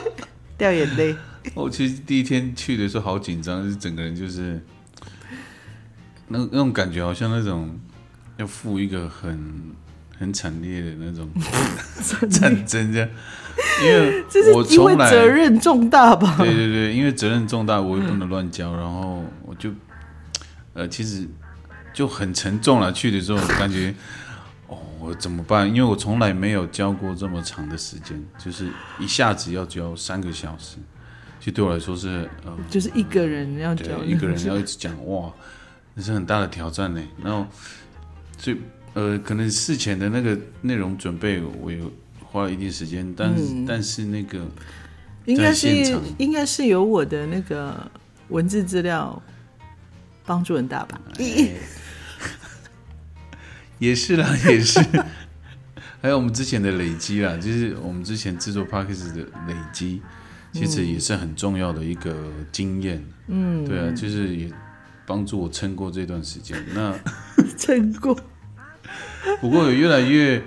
掉眼泪？我其实第一天去的时候好紧张，就是整个人就是那那种感觉，好像那种要付一个很。很惨烈的那种 战争，这样，因为我从来责任重大吧？对对对，因为责任重大，我也不能乱教，然后我就，呃，其实就很沉重了。去的时候感觉，哦，我怎么办？因为我从来没有教过这么长的时间，就是一下子要教三个小时，其实对我来说是呃，就是一个人要教，一个人要一直讲，哇，那是很大的挑战呢。然后，所以。呃，可能事前的那个内容准备，我有花了一定时间，但是但是那个应该是应该是有我的那个文字资料帮助很大吧？也是啦，也是。还有我们之前的累积啦，就是我们之前制作 p a c k a g e 的累积，其实也是很重要的一个经验。嗯，对啊，就是也帮助我撑过这段时间。那 撑过。不过有越来越，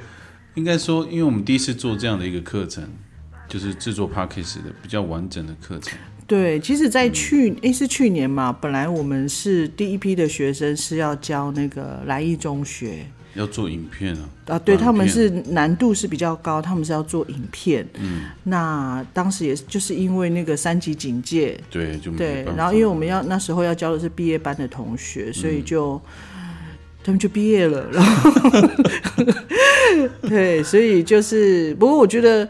应该说，因为我们第一次做这样的一个课程，就是制作 p a c k a g e 的比较完整的课程。对，其实，在去诶是去年嘛，本来我们是第一批的学生是要教那个来义中学，要做影片啊。啊，对他们是难度是比较高，他们是要做影片。嗯，那当时也就是因为那个三级警戒，对，就对，然后因为我们要那时候要教的是毕业班的同学，所以就。他们就毕业了，然后 对，所以就是，不过我觉得，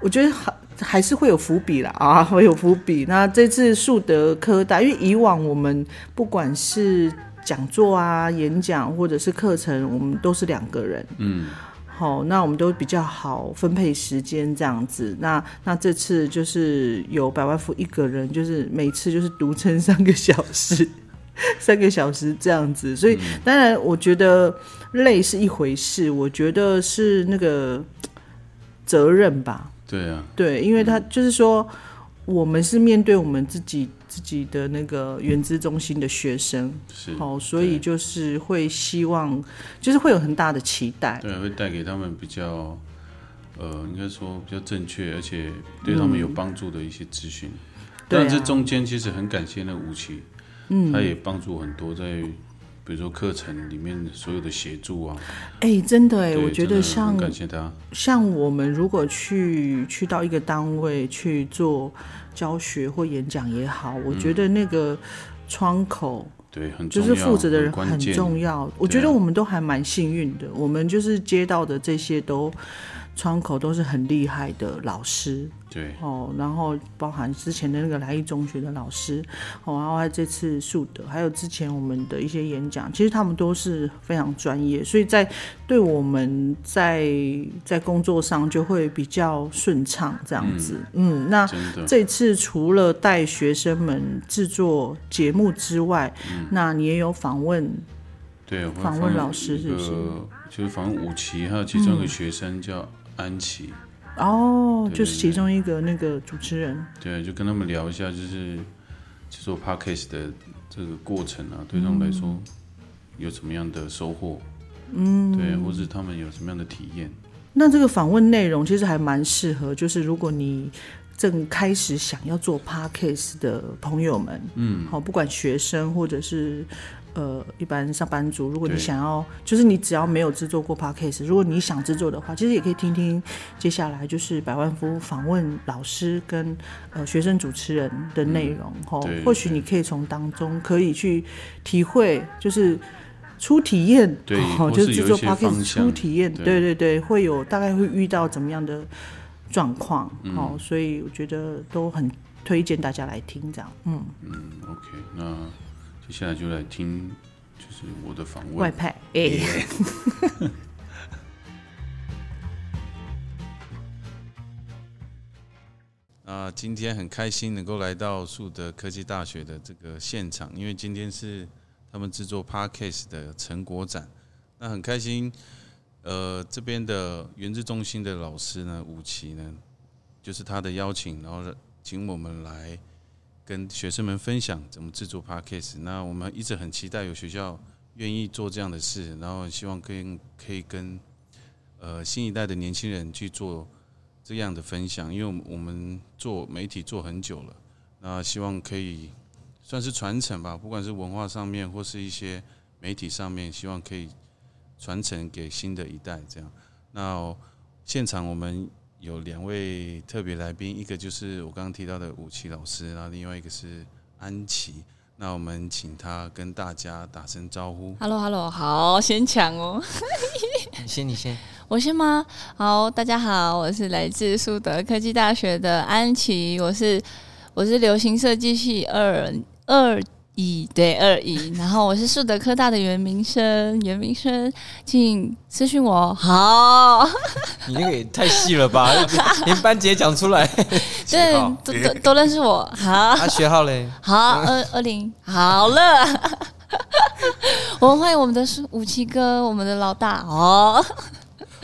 我觉得还还是会有伏笔啦啊，会有伏笔。那这次树德科大，因为以往我们不管是讲座啊、演讲或者是课程，我们都是两个人，嗯，好，那我们都比较好分配时间这样子。那那这次就是有百万富一个人，就是每次就是独撑三个小时。三个小时这样子，所以当然我觉得累是一回事，我觉得是那个责任吧。对啊，对，因为他就是说，我们是面对我们自己自己的那个原资中心的学生，是好，所以就是会希望，就是会有很大的期待，对，会带给他们比较呃，应该说比较正确，而且对他们有帮助的一些资讯。但这中间其实很感谢那吴奇。他也帮助很多，在比如说课程里面所有的协助啊。哎，真的哎，我觉得像感谢他。像我们如果去去到一个单位去做教学或演讲也好，我觉得那个窗口对很就是负责的人很重要。我觉得我们都还蛮幸运的，我们就是接到的这些都。窗口都是很厉害的老师。对哦，然后包含之前的那个来义中学的老师，哦，然后还有这次树德，还有之前我们的一些演讲，其实他们都是非常专业，所以在对我们在在工作上就会比较顺畅这样子。嗯，那这次除了带学生们制作节目之外，那你也有访问，对，访问老师是不是？就是访问五期，还有其中一个学生叫安琪。哦，就是其中一个那个主持人，对，就跟他们聊一下，就是做 podcast 的这个过程啊，对他们来说有什么样的收获？嗯，对，或者他们有什么样的体验？那这个访问内容其实还蛮适合，就是如果你正开始想要做 podcast 的朋友们，嗯，好，不管学生或者是。呃，一般上班族，如果你想要，就是你只要没有制作过 podcast，如果你想制作的话，其实也可以听听接下来就是百万夫访问老师跟呃学生主持人的内容，吼，或许你可以从当中可以去体会，就是初体验，对，就是制作 podcast 初体验，对。对对，会有大概会遇到怎么样的状况，哦，所以我觉得都很推荐大家来听这样，嗯。嗯，OK，那。接下来就来听，就是我的访问。外派，哎。啊，今天很开心能够来到树德科技大学的这个现场，因为今天是他们制作 Parkcase 的成果展。那很开心，呃，这边的原子中心的老师呢，武奇呢，就是他的邀请，然后请我们来。跟学生们分享怎么制作 podcast。那我们一直很期待有学校愿意做这样的事，然后希望可以可以跟呃新一代的年轻人去做这样的分享。因为我们做媒体做很久了，那希望可以算是传承吧，不管是文化上面或是一些媒体上面，希望可以传承给新的一代。这样，那现场我们。有两位特别来宾，一个就是我刚刚提到的武奇老师，然后另外一个是安琪。那我们请他跟大家打声招呼。Hello，Hello，好，先抢哦。你先，你先，我先吗？好，大家好，我是来自树德科技大学的安琪，我是我是流行设计系二二。一对二一，然后我是树德科大的袁明生，袁明生，请私讯我。好，你那个也太细了吧，连班级讲出来，对，都都都认识我。好，学号嘞？好，二二零，好了。我们欢迎我们的武器哥，我们的老大哦。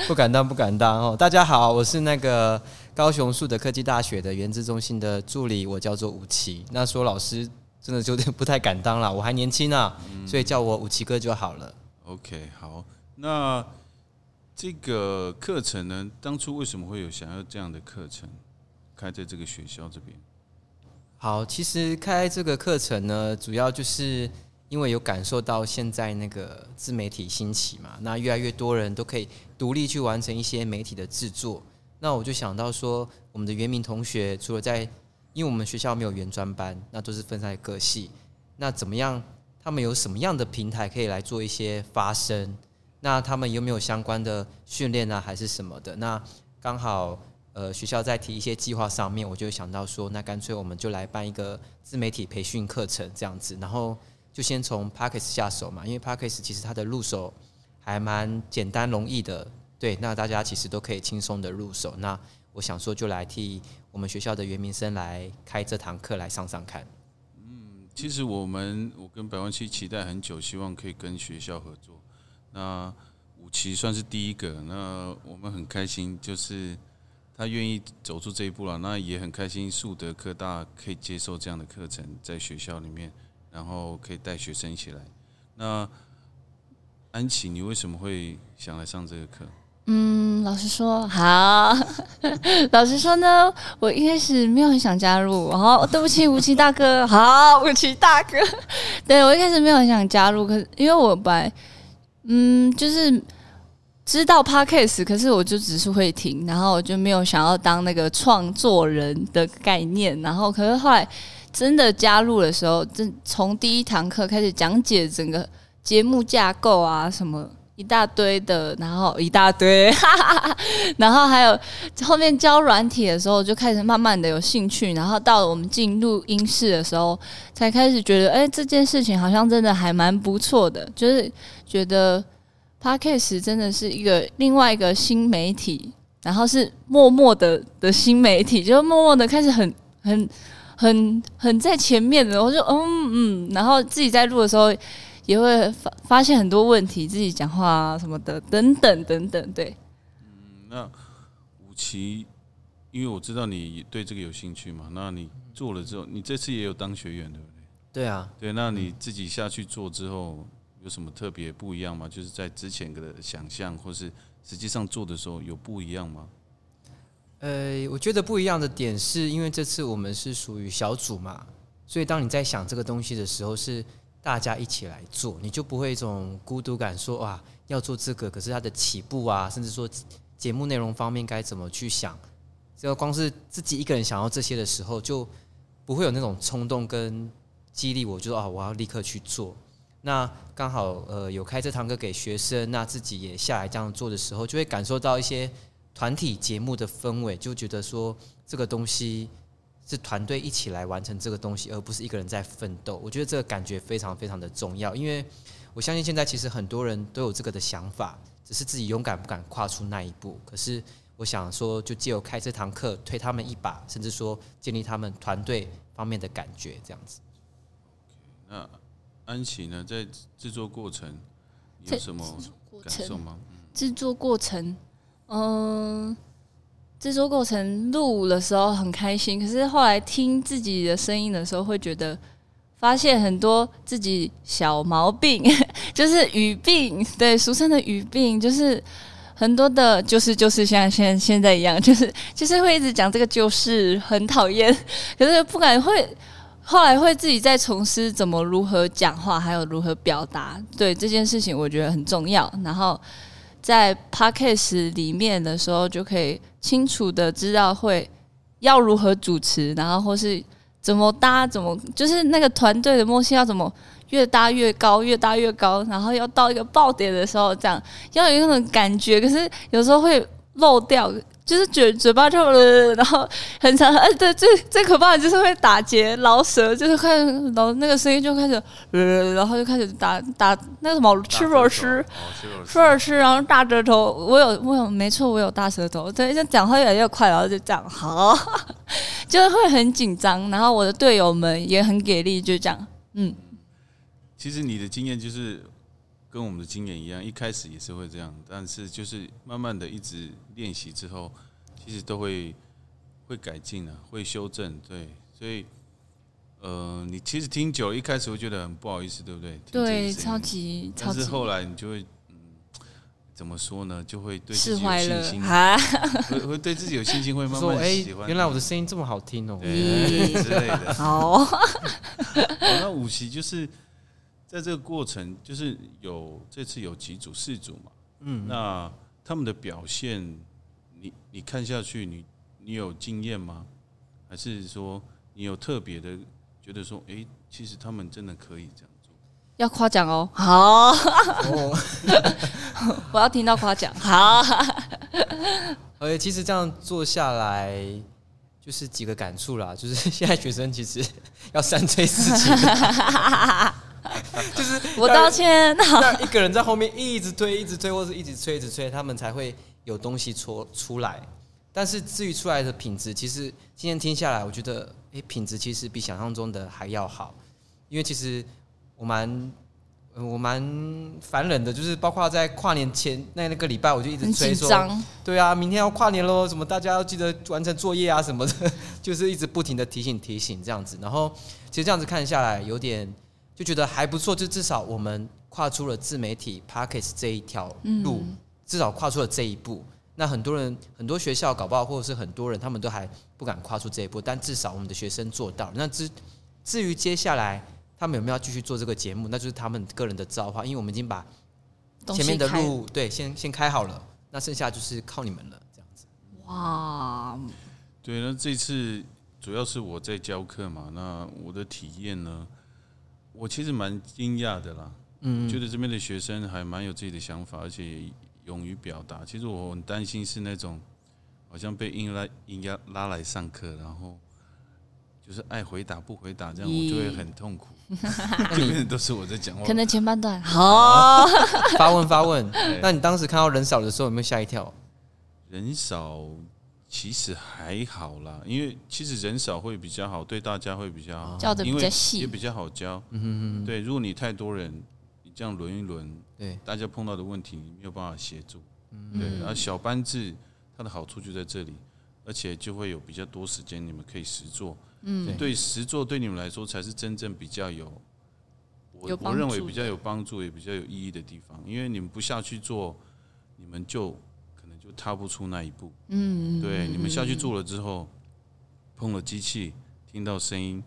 不敢当，不敢当哦。大家好，我是那个高雄树德科技大学的原子中心的助理，我叫做武奇。那说老师。真的有点不太敢当了，我还年轻呢，所以叫我武奇哥就好了。OK，好，那这个课程呢，当初为什么会有想要这样的课程开在这个学校这边？好，其实开这个课程呢，主要就是因为有感受到现在那个自媒体兴起嘛，那越来越多人都可以独立去完成一些媒体的制作，那我就想到说，我们的原名同学除了在因为我们学校没有原专班，那都是分在各系。那怎么样？他们有什么样的平台可以来做一些发声？那他们有没有相关的训练啊，还是什么的？那刚好，呃，学校在提一些计划上面，我就想到说，那干脆我们就来办一个自媒体培训课程这样子。然后就先从 p a c k e s 下手嘛，因为 p a c k e s 其实它的入手还蛮简单容易的。对，那大家其实都可以轻松的入手。那我想说，就来替。我们学校的袁明生来开这堂课来上上看。嗯，其实我们我跟百万七期待很久，希望可以跟学校合作。那五期算是第一个，那我们很开心，就是他愿意走出这一步了。那也很开心，树德科大可以接受这样的课程，在学校里面，然后可以带学生一起来。那安琪，你为什么会想来上这个课？嗯，老实说，好。老实说呢，我一开始没有很想加入。好，对不起，吴奇大哥。好，吴奇大哥。对我一开始没有很想加入，可是因为我本来，嗯，就是知道 podcast，可是我就只是会听，然后我就没有想要当那个创作人的概念。然后，可是后来真的加入的时候，真从第一堂课开始讲解整个节目架构啊什么。一大堆的，然后一大堆，然后还有后面教软体的时候，就开始慢慢的有兴趣，然后到了我们进录音室的时候，才开始觉得，哎，这件事情好像真的还蛮不错的，就是觉得 Podcast 真的是一个另外一个新媒体，然后是默默的的新媒体，就默默的开始很很很很在前面的，我就嗯嗯，然后自己在录的时候。也会发发现很多问题，自己讲话啊什么的，等等等等，对。嗯，那武奇，因为我知道你对这个有兴趣嘛，那你做了之后，你这次也有当学员，对不对？对啊，对，那你自己下去做之后，有什么特别不一样吗？就是在之前的想象，或是实际上做的时候有不一样吗？呃，我觉得不一样的点是因为这次我们是属于小组嘛，所以当你在想这个东西的时候是。大家一起来做，你就不会一种孤独感，说哇要做这个，可是它的起步啊，甚至说节目内容方面该怎么去想，只要光是自己一个人想要这些的时候，就不会有那种冲动跟激励，我就说啊我要立刻去做。那刚好呃有开这堂课给学生，那自己也下来这样做的时候，就会感受到一些团体节目的氛围，就觉得说这个东西。是团队一起来完成这个东西，而不是一个人在奋斗。我觉得这个感觉非常非常的重要，因为我相信现在其实很多人都有这个的想法，只是自己勇敢不敢跨出那一步。可是我想说，就借由开这堂课推他们一把，甚至说建立他们团队方面的感觉，这样子。那安琪呢，在制作过程有什么感受吗？制作过程，嗯。制作过程录的时候很开心，可是后来听自己的声音的时候，会觉得发现很多自己小毛病，就是语病，对，俗称的语病，就是很多的，就是就是像现现在一样，就是就是会一直讲这个，就是很讨厌，可是不敢会，后来会自己在重思怎么如何讲话，还有如何表达，对这件事情我觉得很重要，然后。在 podcast 里面的时候，就可以清楚的知道会要如何主持，然后或是怎么搭，怎么就是那个团队的默契要怎么越搭越高，越搭越高，然后要到一个爆点的时候，这样要有那种感觉。可是有时候会漏掉。就是嘴嘴巴就了，然后很长，哎，对，最最可怕的就是会打结、老舌，就是开始老那个声音就开始，呃，然后就开始打打那个什么吃螺吃，吃螺吃，然后大舌头，我有我有没错，我有大舌头，对，就讲话越来越快，然后就这样，好，就是会很紧张，然后我的队友们也很给力，就这样，嗯。其实你的经验就是跟我们的经验一样，一开始也是会这样，但是就是慢慢的一直。练习之后，其实都会会改进的，会修正。对，所以呃，你其实听久了，一开始会觉得很不好意思，对不对？对，超级，超级但是后来你就会，嗯，怎么说呢？就会对自己有信心，会会对自己有信心，会慢慢喜欢。原来我的声音这么好听哦，之类的。好，那五期就是在这个过程，就是有这次有几组四组嘛，嗯，那他们的表现。你你看下去，你你有经验吗？还是说你有特别的觉得说，哎，其实他们真的可以这样做？要夸奖哦，好，我要听到夸奖，好。而且其实这样做下来，就是几个感触啦，就是现在学生其实要三催四请，就是我道歉，那一个人在后面一直推，一直推，或者一直催，一直催，他们才会。有东西出出来，但是至于出来的品质，其实今天听下来，我觉得，哎，品质其实比想象中的还要好。因为其实我蛮我蛮烦人的，就是包括在跨年前那那个礼拜，我就一直催说，对啊，明天要跨年喽，什么大家要记得完成作业啊什么的，就是一直不停的提醒提醒这样子。然后其实这样子看下来，有点就觉得还不错，就至少我们跨出了自媒体 p a r k e s 这一条路。至少跨出了这一步，那很多人、很多学校搞不好，或者是很多人，他们都还不敢跨出这一步。但至少我们的学生做到。那至至于接下来他们有没有要继续做这个节目，那就是他们个人的造化。因为我们已经把前面的路对先先开好了，那剩下就是靠你们了。这样子。哇，对，那这次主要是我在教课嘛，那我的体验呢，我其实蛮惊讶的啦。嗯，觉得这边的学生还蛮有自己的想法，而且勇于表达。其实我很担心是那种好像被硬拉硬压拉来上课，然后就是爱回答不回答，这样我就会很痛苦。那都是我在讲话，可能前半段好 发问发问。那你当时看到人少的时候有没有吓一跳？人少。其实还好啦，因为其实人少会比较好，对大家会比较好，教的比较细，也比较好教。嗯哼哼，对，如果你太多人，你这样轮一轮，对，大家碰到的问题你没有办法协助。嗯，对，然后小班制它的好处就在这里，而且就会有比较多时间你们可以实做。嗯，对，实做对你们来说才是真正比较有，我我认为比较有帮助也比较有意义的地方，因为你们不下去做，你们就。踏不出那一步，嗯，对，你们下去做了之后，碰了机器，听到声音，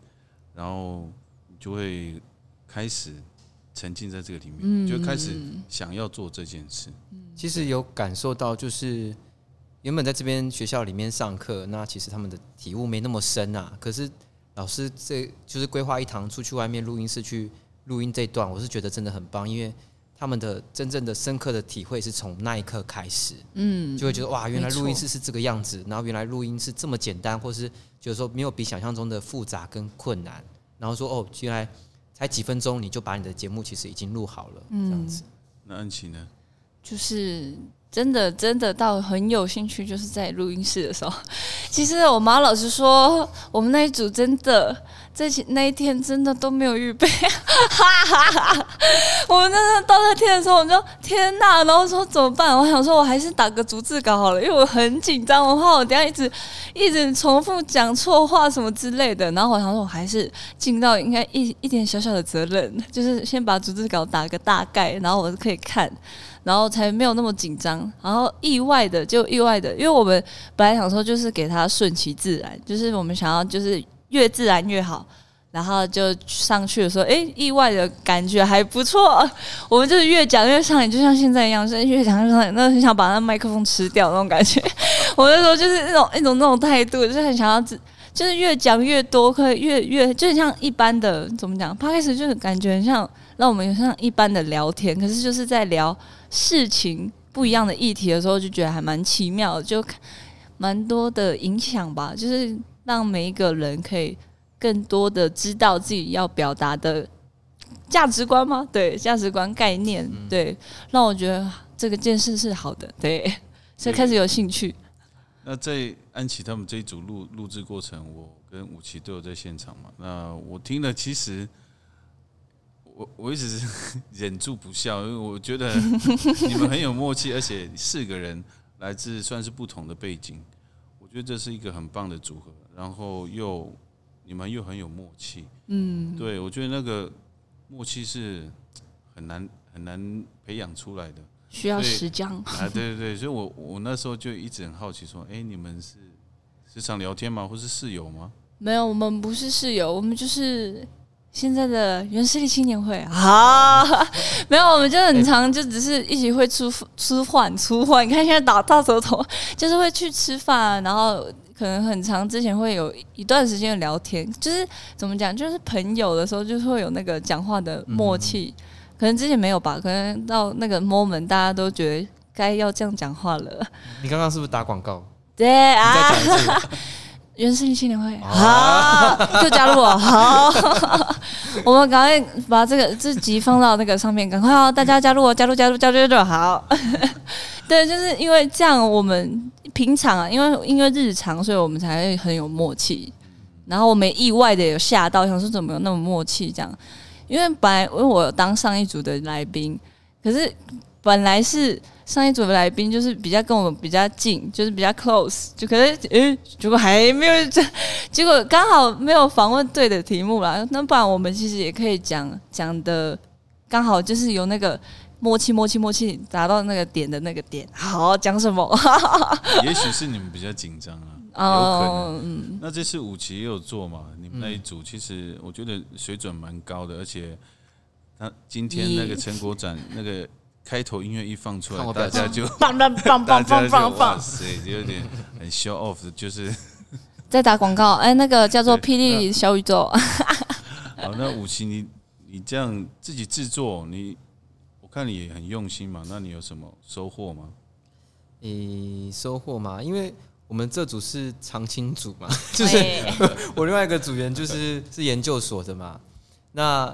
然后就会开始沉浸在这个里面，就开始想要做这件事。其实有感受到，就是原本在这边学校里面上课，那其实他们的体悟没那么深啊。可是老师这就是规划一堂出去外面录音室去录音这段，我是觉得真的很棒，因为。他们的真正的深刻的体会是从那一刻开始，嗯，就会觉得哇，原来录音室是这个样子，然后原来录音是这么简单，或是就是说没有比想象中的复杂跟困难，然后说哦，原来才几分钟你就把你的节目其实已经录好了，这样子。那安琪呢？就是真的真的到很有兴趣，就是在录音室的时候。其实我妈老师说，我们那一组真的。这那一天真的都没有预备，哈哈哈！我们真的到那天的时候，我就天哪，然后说怎么办？我想说，我还是打个逐字稿好了，因为我很紧张，我怕我等下一直一直重复讲错话什么之类的。然后我想说，我还是尽到应该一一点小小的责任，就是先把逐字稿打个大概，然后我可以看，然后才没有那么紧张。然后意外的就意外的，因为我们本来想说就是给他顺其自然，就是我们想要就是。越自然越好，然后就上去的时候，哎，意外的感觉还不错。我们就是越讲越上瘾，就像现在一样，是越讲越上瘾，那很想把那麦克风吃掉那种感觉。我那时候就是那种一种那种态度，就是很想要，就是越讲越多，可以越越，就像一般的怎么讲？刚开始就是感觉很像让我们像一般的聊天，可是就是在聊事情不一样的议题的时候，就觉得还蛮奇妙，就蛮多的影响吧，就是。让每一个人可以更多的知道自己要表达的价值观吗？对，价值观概念，对，让我觉得这个件事是好的，对，所以开始有兴趣。那在安琪他们这一组录录制过程，我跟武奇都有在现场嘛。那我听了，其实我我一直是忍住不笑，因为我觉得 你们很有默契，而且四个人来自算是不同的背景，我觉得这是一个很棒的组合。然后又你们又很有默契，嗯，对我觉得那个默契是很难很难培养出来的，需要时间啊，对对对，所以我我那时候就一直很好奇，说，哎，你们是时常聊天吗，或是室友吗？没有，我们不是室友，我们就是。现在的原势力青年会啊，没有，我们就很常就只是一起会出吃饭、出饭。你看现在打大舌头，就是会去吃饭，然后可能很长之前会有一段时间的聊天，就是怎么讲，就是朋友的时候就会有那个讲话的默契。可能之前没有吧，可能到那个 moment 大家都觉得该要这样讲话了。你刚刚是不是打广告？对啊。原生青年会好，就加入我好。我们赶快把这个这集放到那个上面，赶快哦，大家加入我，加入加入加入就好。对，就是因为这样，我们平常啊，因为因为日常，所以我们才会很有默契。然后我们意外的有吓到，想说怎么有那么默契这样？因为本来因为我当上一组的来宾，可是本来是。上一组的来宾就是比较跟我们比较近，就是比较 close，就可能诶，结果还没有这，结果刚好没有访问对的题目啦。那不然我们其实也可以讲讲的，刚好就是有那个默契，默契，默契，达到那个点的那个点。好，讲什么？也许是你们比较紧张啊，有可能。那这次五期也有做嘛？你们那一组其实我觉得水准蛮高的，而且他今天那个成果展那个。开头音乐一放出来，大家就棒棒棒棒棒 棒棒，塞，有点很 show off 的，就是在打广告。哎，那个叫做《霹雳小宇宙》。好，那武奇，你你这样自己制作，你我看你也很用心嘛，那你有什么收获吗？诶，收获嘛，因为我们这组是常青组嘛，就是我另外一个组员就是是研究所的嘛。那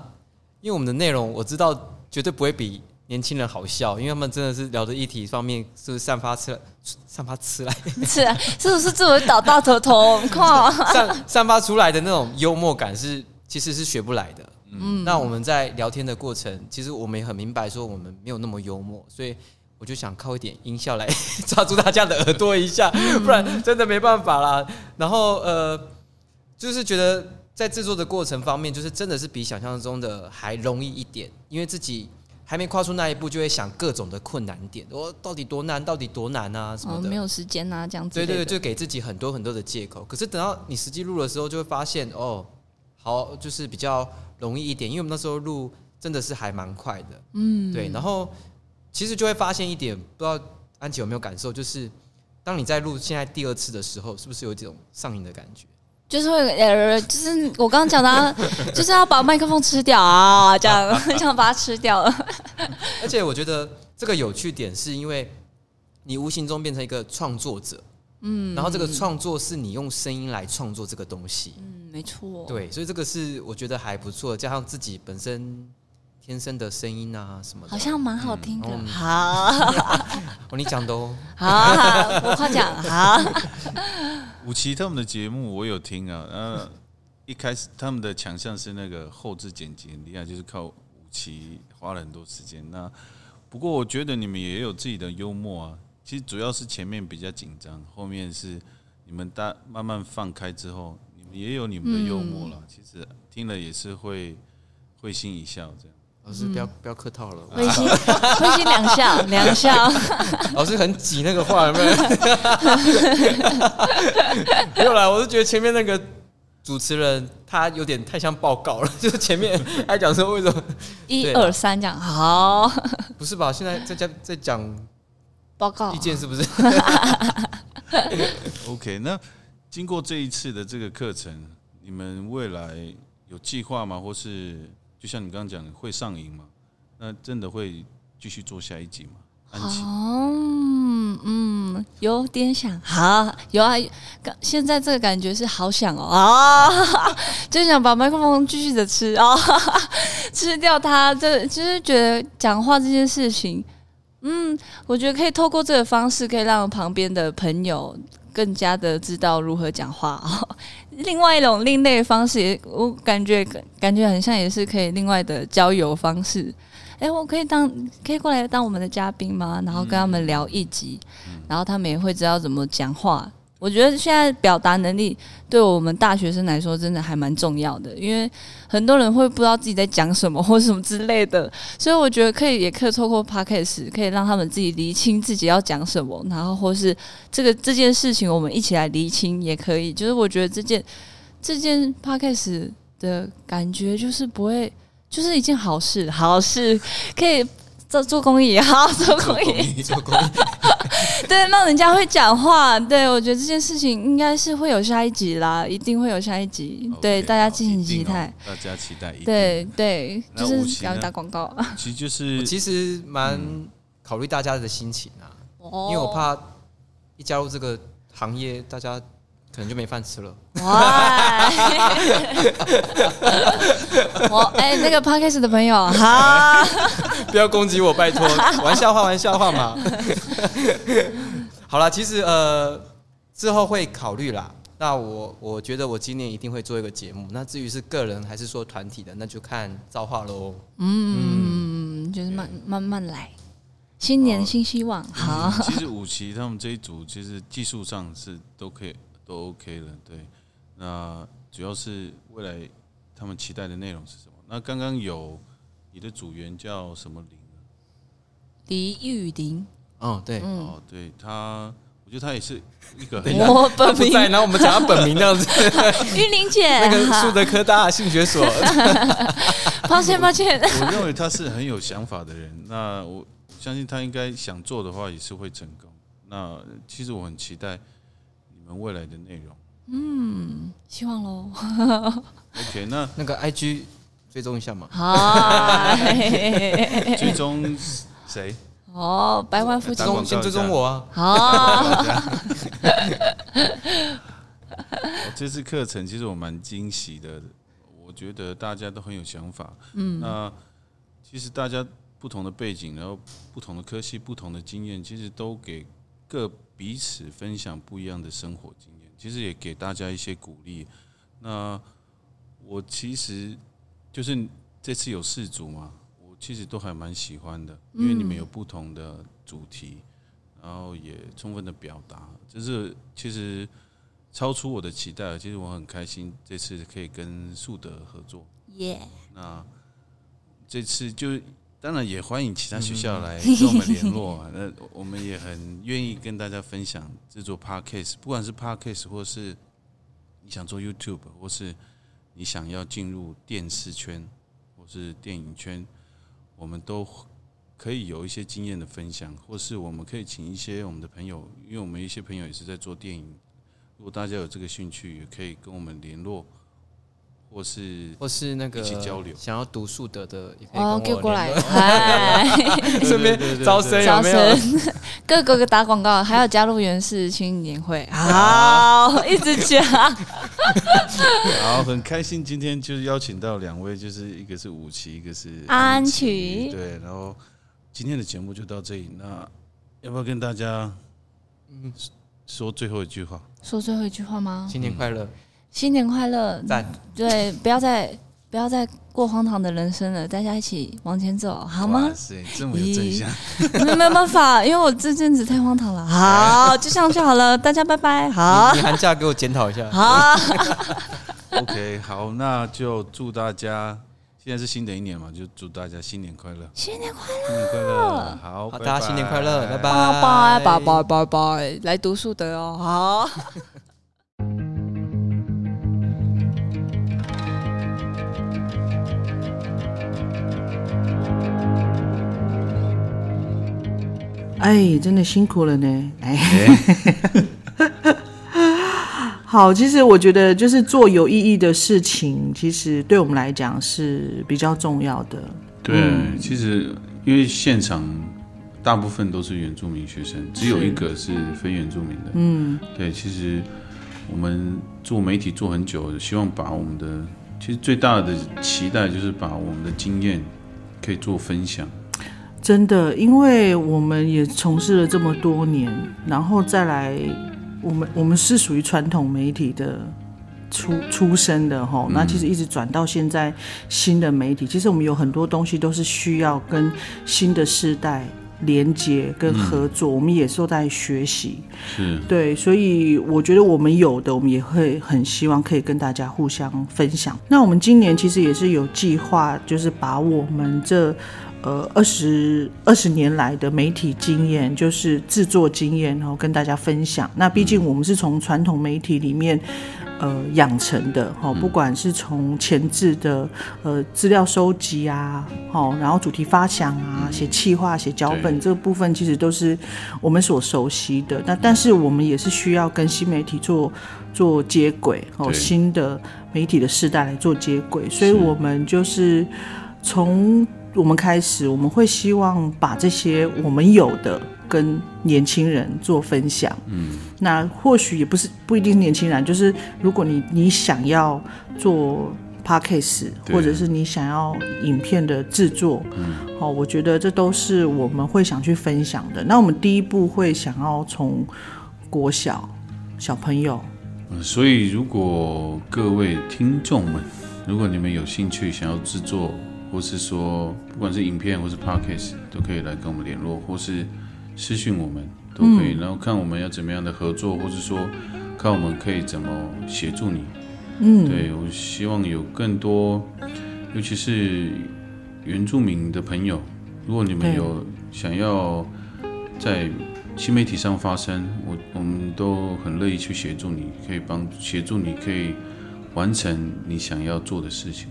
因为我们的内容我知道绝对不会比年轻人好笑，因为他们真的是聊的议题方面是散发出来，散发出来，是啊，是不是自我倒大头头，靠，散散发出来的那种幽默感是其实是学不来的。嗯，那我们在聊天的过程，其实我们也很明白说我们没有那么幽默，所以。我就想靠一点音效来 抓住大家的耳朵一下，不然真的没办法啦。然后呃，就是觉得在制作的过程方面，就是真的是比想象中的还容易一点，因为自己还没跨出那一步，就会想各种的困难点，我到底多难，到底多难啊什么的，没有时间啊这样子。对对对，就给自己很多很多的借口。可是等到你实际录的时候，就会发现哦，好，就是比较容易一点，因为我们那时候录真的是还蛮快的，嗯，对，然后。其实就会发现一点，不知道安琪有没有感受，就是当你在录现在第二次的时候，是不是有这种上瘾的感觉？就是会呃，就是我刚刚讲的，就是要把麦克风吃掉啊，这样 这样把它吃掉了。而且我觉得这个有趣点是因为你无形中变成一个创作者，嗯，然后这个创作是你用声音来创作这个东西，嗯，没错，对，所以这个是我觉得还不错，加上自己本身。天生的声音啊，什么的，好像蛮好听的。好，哦，你讲的哦。好，我夸奖。好，五期他们的节目我有听啊，呃，一开始他们的强项是那个后置剪辑很厉害，就是靠五期花了很多时间。那不过我觉得你们也有自己的幽默啊。其实主要是前面比较紧张，后面是你们大慢慢放开之后，也有你们的幽默了。其实听了也是会会心一笑这样。老师，不要不要客套了。会心会心两笑，两笑。老师很挤那个话，有没有？没有啦，我是觉得前面那个主持人他有点太像报告了，就是前面还讲说为什么一二三讲好，不是吧？现在在讲在讲报告意见是不是？OK，那经过这一次的这个课程，你们未来有计划吗？或是？就像你刚刚讲，会上瘾吗？那真的会继续做下一集吗？哦，嗯，有点想，好，有啊，现在这个感觉是好想哦，啊，就想把麦克风继续的吃啊，吃掉它。这其实觉得讲话这件事情，嗯，我觉得可以透过这个方式，可以让旁边的朋友更加的知道如何讲话啊。另外一种另类方式，也我感觉感觉很像，也是可以另外的交友方式。哎，我可以当可以过来当我们的嘉宾吗？然后跟他们聊一集，然后他们也会知道怎么讲话。我觉得现在表达能力对我们大学生来说真的还蛮重要的，因为很多人会不知道自己在讲什么或什么之类的，所以我觉得可以也可以透过 podcast 可以让他们自己厘清自己要讲什么，然后或是这个这件事情我们一起来厘清也可以。就是我觉得这件这件 podcast 的感觉就是不会，就是一件好事，好事可以。做做公益好，做公益，做公益，对，让人家会讲话。对我觉得这件事情应该是会有下一集啦，一定会有下一集。对，大家敬请期待。大家期待。对对，就是要打广告。其实就是其实蛮考虑大家的心情啊，因为我怕一加入这个行业，大家。可能就没饭吃了。哇！我哎，那个 podcast 的朋友，哈，不要攻击我，拜托，玩笑话，玩笑话嘛。好了，其实呃，之后会考虑啦。那我我觉得我今年一定会做一个节目。那至于是个人还是说团体的，那就看造化喽。嗯，就是慢慢慢来，新年新希望。好，其实五期他们这一组，其实技术上是都可以。都 OK 了，对。那主要是未来他们期待的内容是什么？那刚刚有你的组员叫什么林？李玉林。哦，对，哦，对他，我觉得他也是一个很。我本名，然后我们讲他本名这样子。玉玲姐，那个树德科大性学所。抱歉，抱歉。我认为他是很有想法的人，那我相信他应该想做的话也是会成功。那其实我很期待。们未来的内容，嗯，希望喽。OK，那那个 IG 追踪一下嘛。好，追踪谁？哦，百万富翁先追踪我啊！好。这次课程其实我蛮惊喜的，我觉得大家都很有想法。嗯，那其实大家不同的背景，然后不同的科系、不同的经验，其实都给各彼此分享不一样的生活经验，其实也给大家一些鼓励。那我其实就是这次有四组嘛，我其实都还蛮喜欢的，因为你们有不同的主题，然后也充分的表达，就是其实。超出我的期待，其实我很开心这次可以跟树德合作。耶！那这次就当然也欢迎其他学校来跟我们联络啊。那我们也很愿意跟大家分享制作 podcast，不管是 podcast 或是你想做 YouTube，或是你想要进入电视圈或是电影圈，我们都可以有一些经验的分享，或是我们可以请一些我们的朋友，因为我们一些朋友也是在做电影。如果大家有这个兴趣，也可以跟我们联络，或是或是那个一起交流。想要读树德的，也可以跟我过来，顺便招生有没有？各个个打广告，还要加入元氏青年会。好，一直讲。好，很开心今天就是邀请到两位，就是一个是武奇，一个是安琪。对，然后今天的节目就到这里。那要不要跟大家嗯说最后一句话？说最后一句话吗？新年快乐！新年快乐！赞！对，不要再不要再过荒唐的人生了，大家一起往前走，好吗？是这么有正向，没没办法，因为我这阵子太荒唐了。好，就这样就好了，大家拜拜。好，你寒假给我检讨一下。好。OK，好，那就祝大家现在是新的一年嘛，就祝大家新年快乐！新年快乐！新年快乐！好，大家新年快乐！拜拜拜拜拜拜拜！来读书的哦，好。哎，真的辛苦了呢！哎，好，其实我觉得就是做有意义的事情，其实对我们来讲是比较重要的。对，其实因为现场大部分都是原住民学生，只有一个是非原住民的。嗯，对，其实我们做媒体做很久，希望把我们的其实最大的期待就是把我们的经验可以做分享。真的，因为我们也从事了这么多年，然后再来，我们我们是属于传统媒体的出出身的哈，那其实一直转到现在新的媒体，其实我们有很多东西都是需要跟新的世代连接跟合作，我们也是在学习，是对，所以我觉得我们有的，我们也会很希望可以跟大家互相分享。那我们今年其实也是有计划，就是把我们这。呃，二十二十年来的媒体经验，就是制作经验，然后跟大家分享。那毕竟我们是从传统媒体里面呃养成的，哈，不管是从前置的呃资料收集啊，好，然后主题发想啊，写企划、写脚本这个部分，其实都是我们所熟悉的。那但是我们也是需要跟新媒体做做接轨，哦，新的媒体的时代来做接轨，所以我们就是从。我们开始，我们会希望把这些我们有的跟年轻人做分享。嗯，那或许也不是不一定是年轻人，就是如果你你想要做 podcast，或者是你想要影片的制作，嗯，好，我觉得这都是我们会想去分享的。那我们第一步会想要从国小小朋友。嗯，所以如果各位听众们，如果你们有兴趣想要制作。或是说，不管是影片或是 podcast，都可以来跟我们联络，或是私讯我们都可以，然后看我们要怎么样的合作，或是说看我们可以怎么协助你。嗯，对我希望有更多，尤其是原住民的朋友，如果你们有想要在新媒体上发声，我我们都很乐意去协助你，可以帮协助你，可以完成你想要做的事情。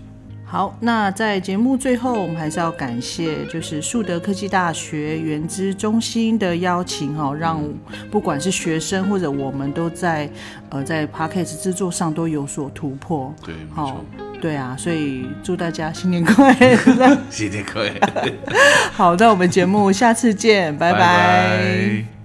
好，那在节目最后，我们还是要感谢就是树德科技大学原资中心的邀请哈，让不管是学生或者我们都在呃在 p a c k a g e 制作上都有所突破。对，好，对啊，所以祝大家新年快乐，新年快乐。好，那我们节目下次见，拜拜。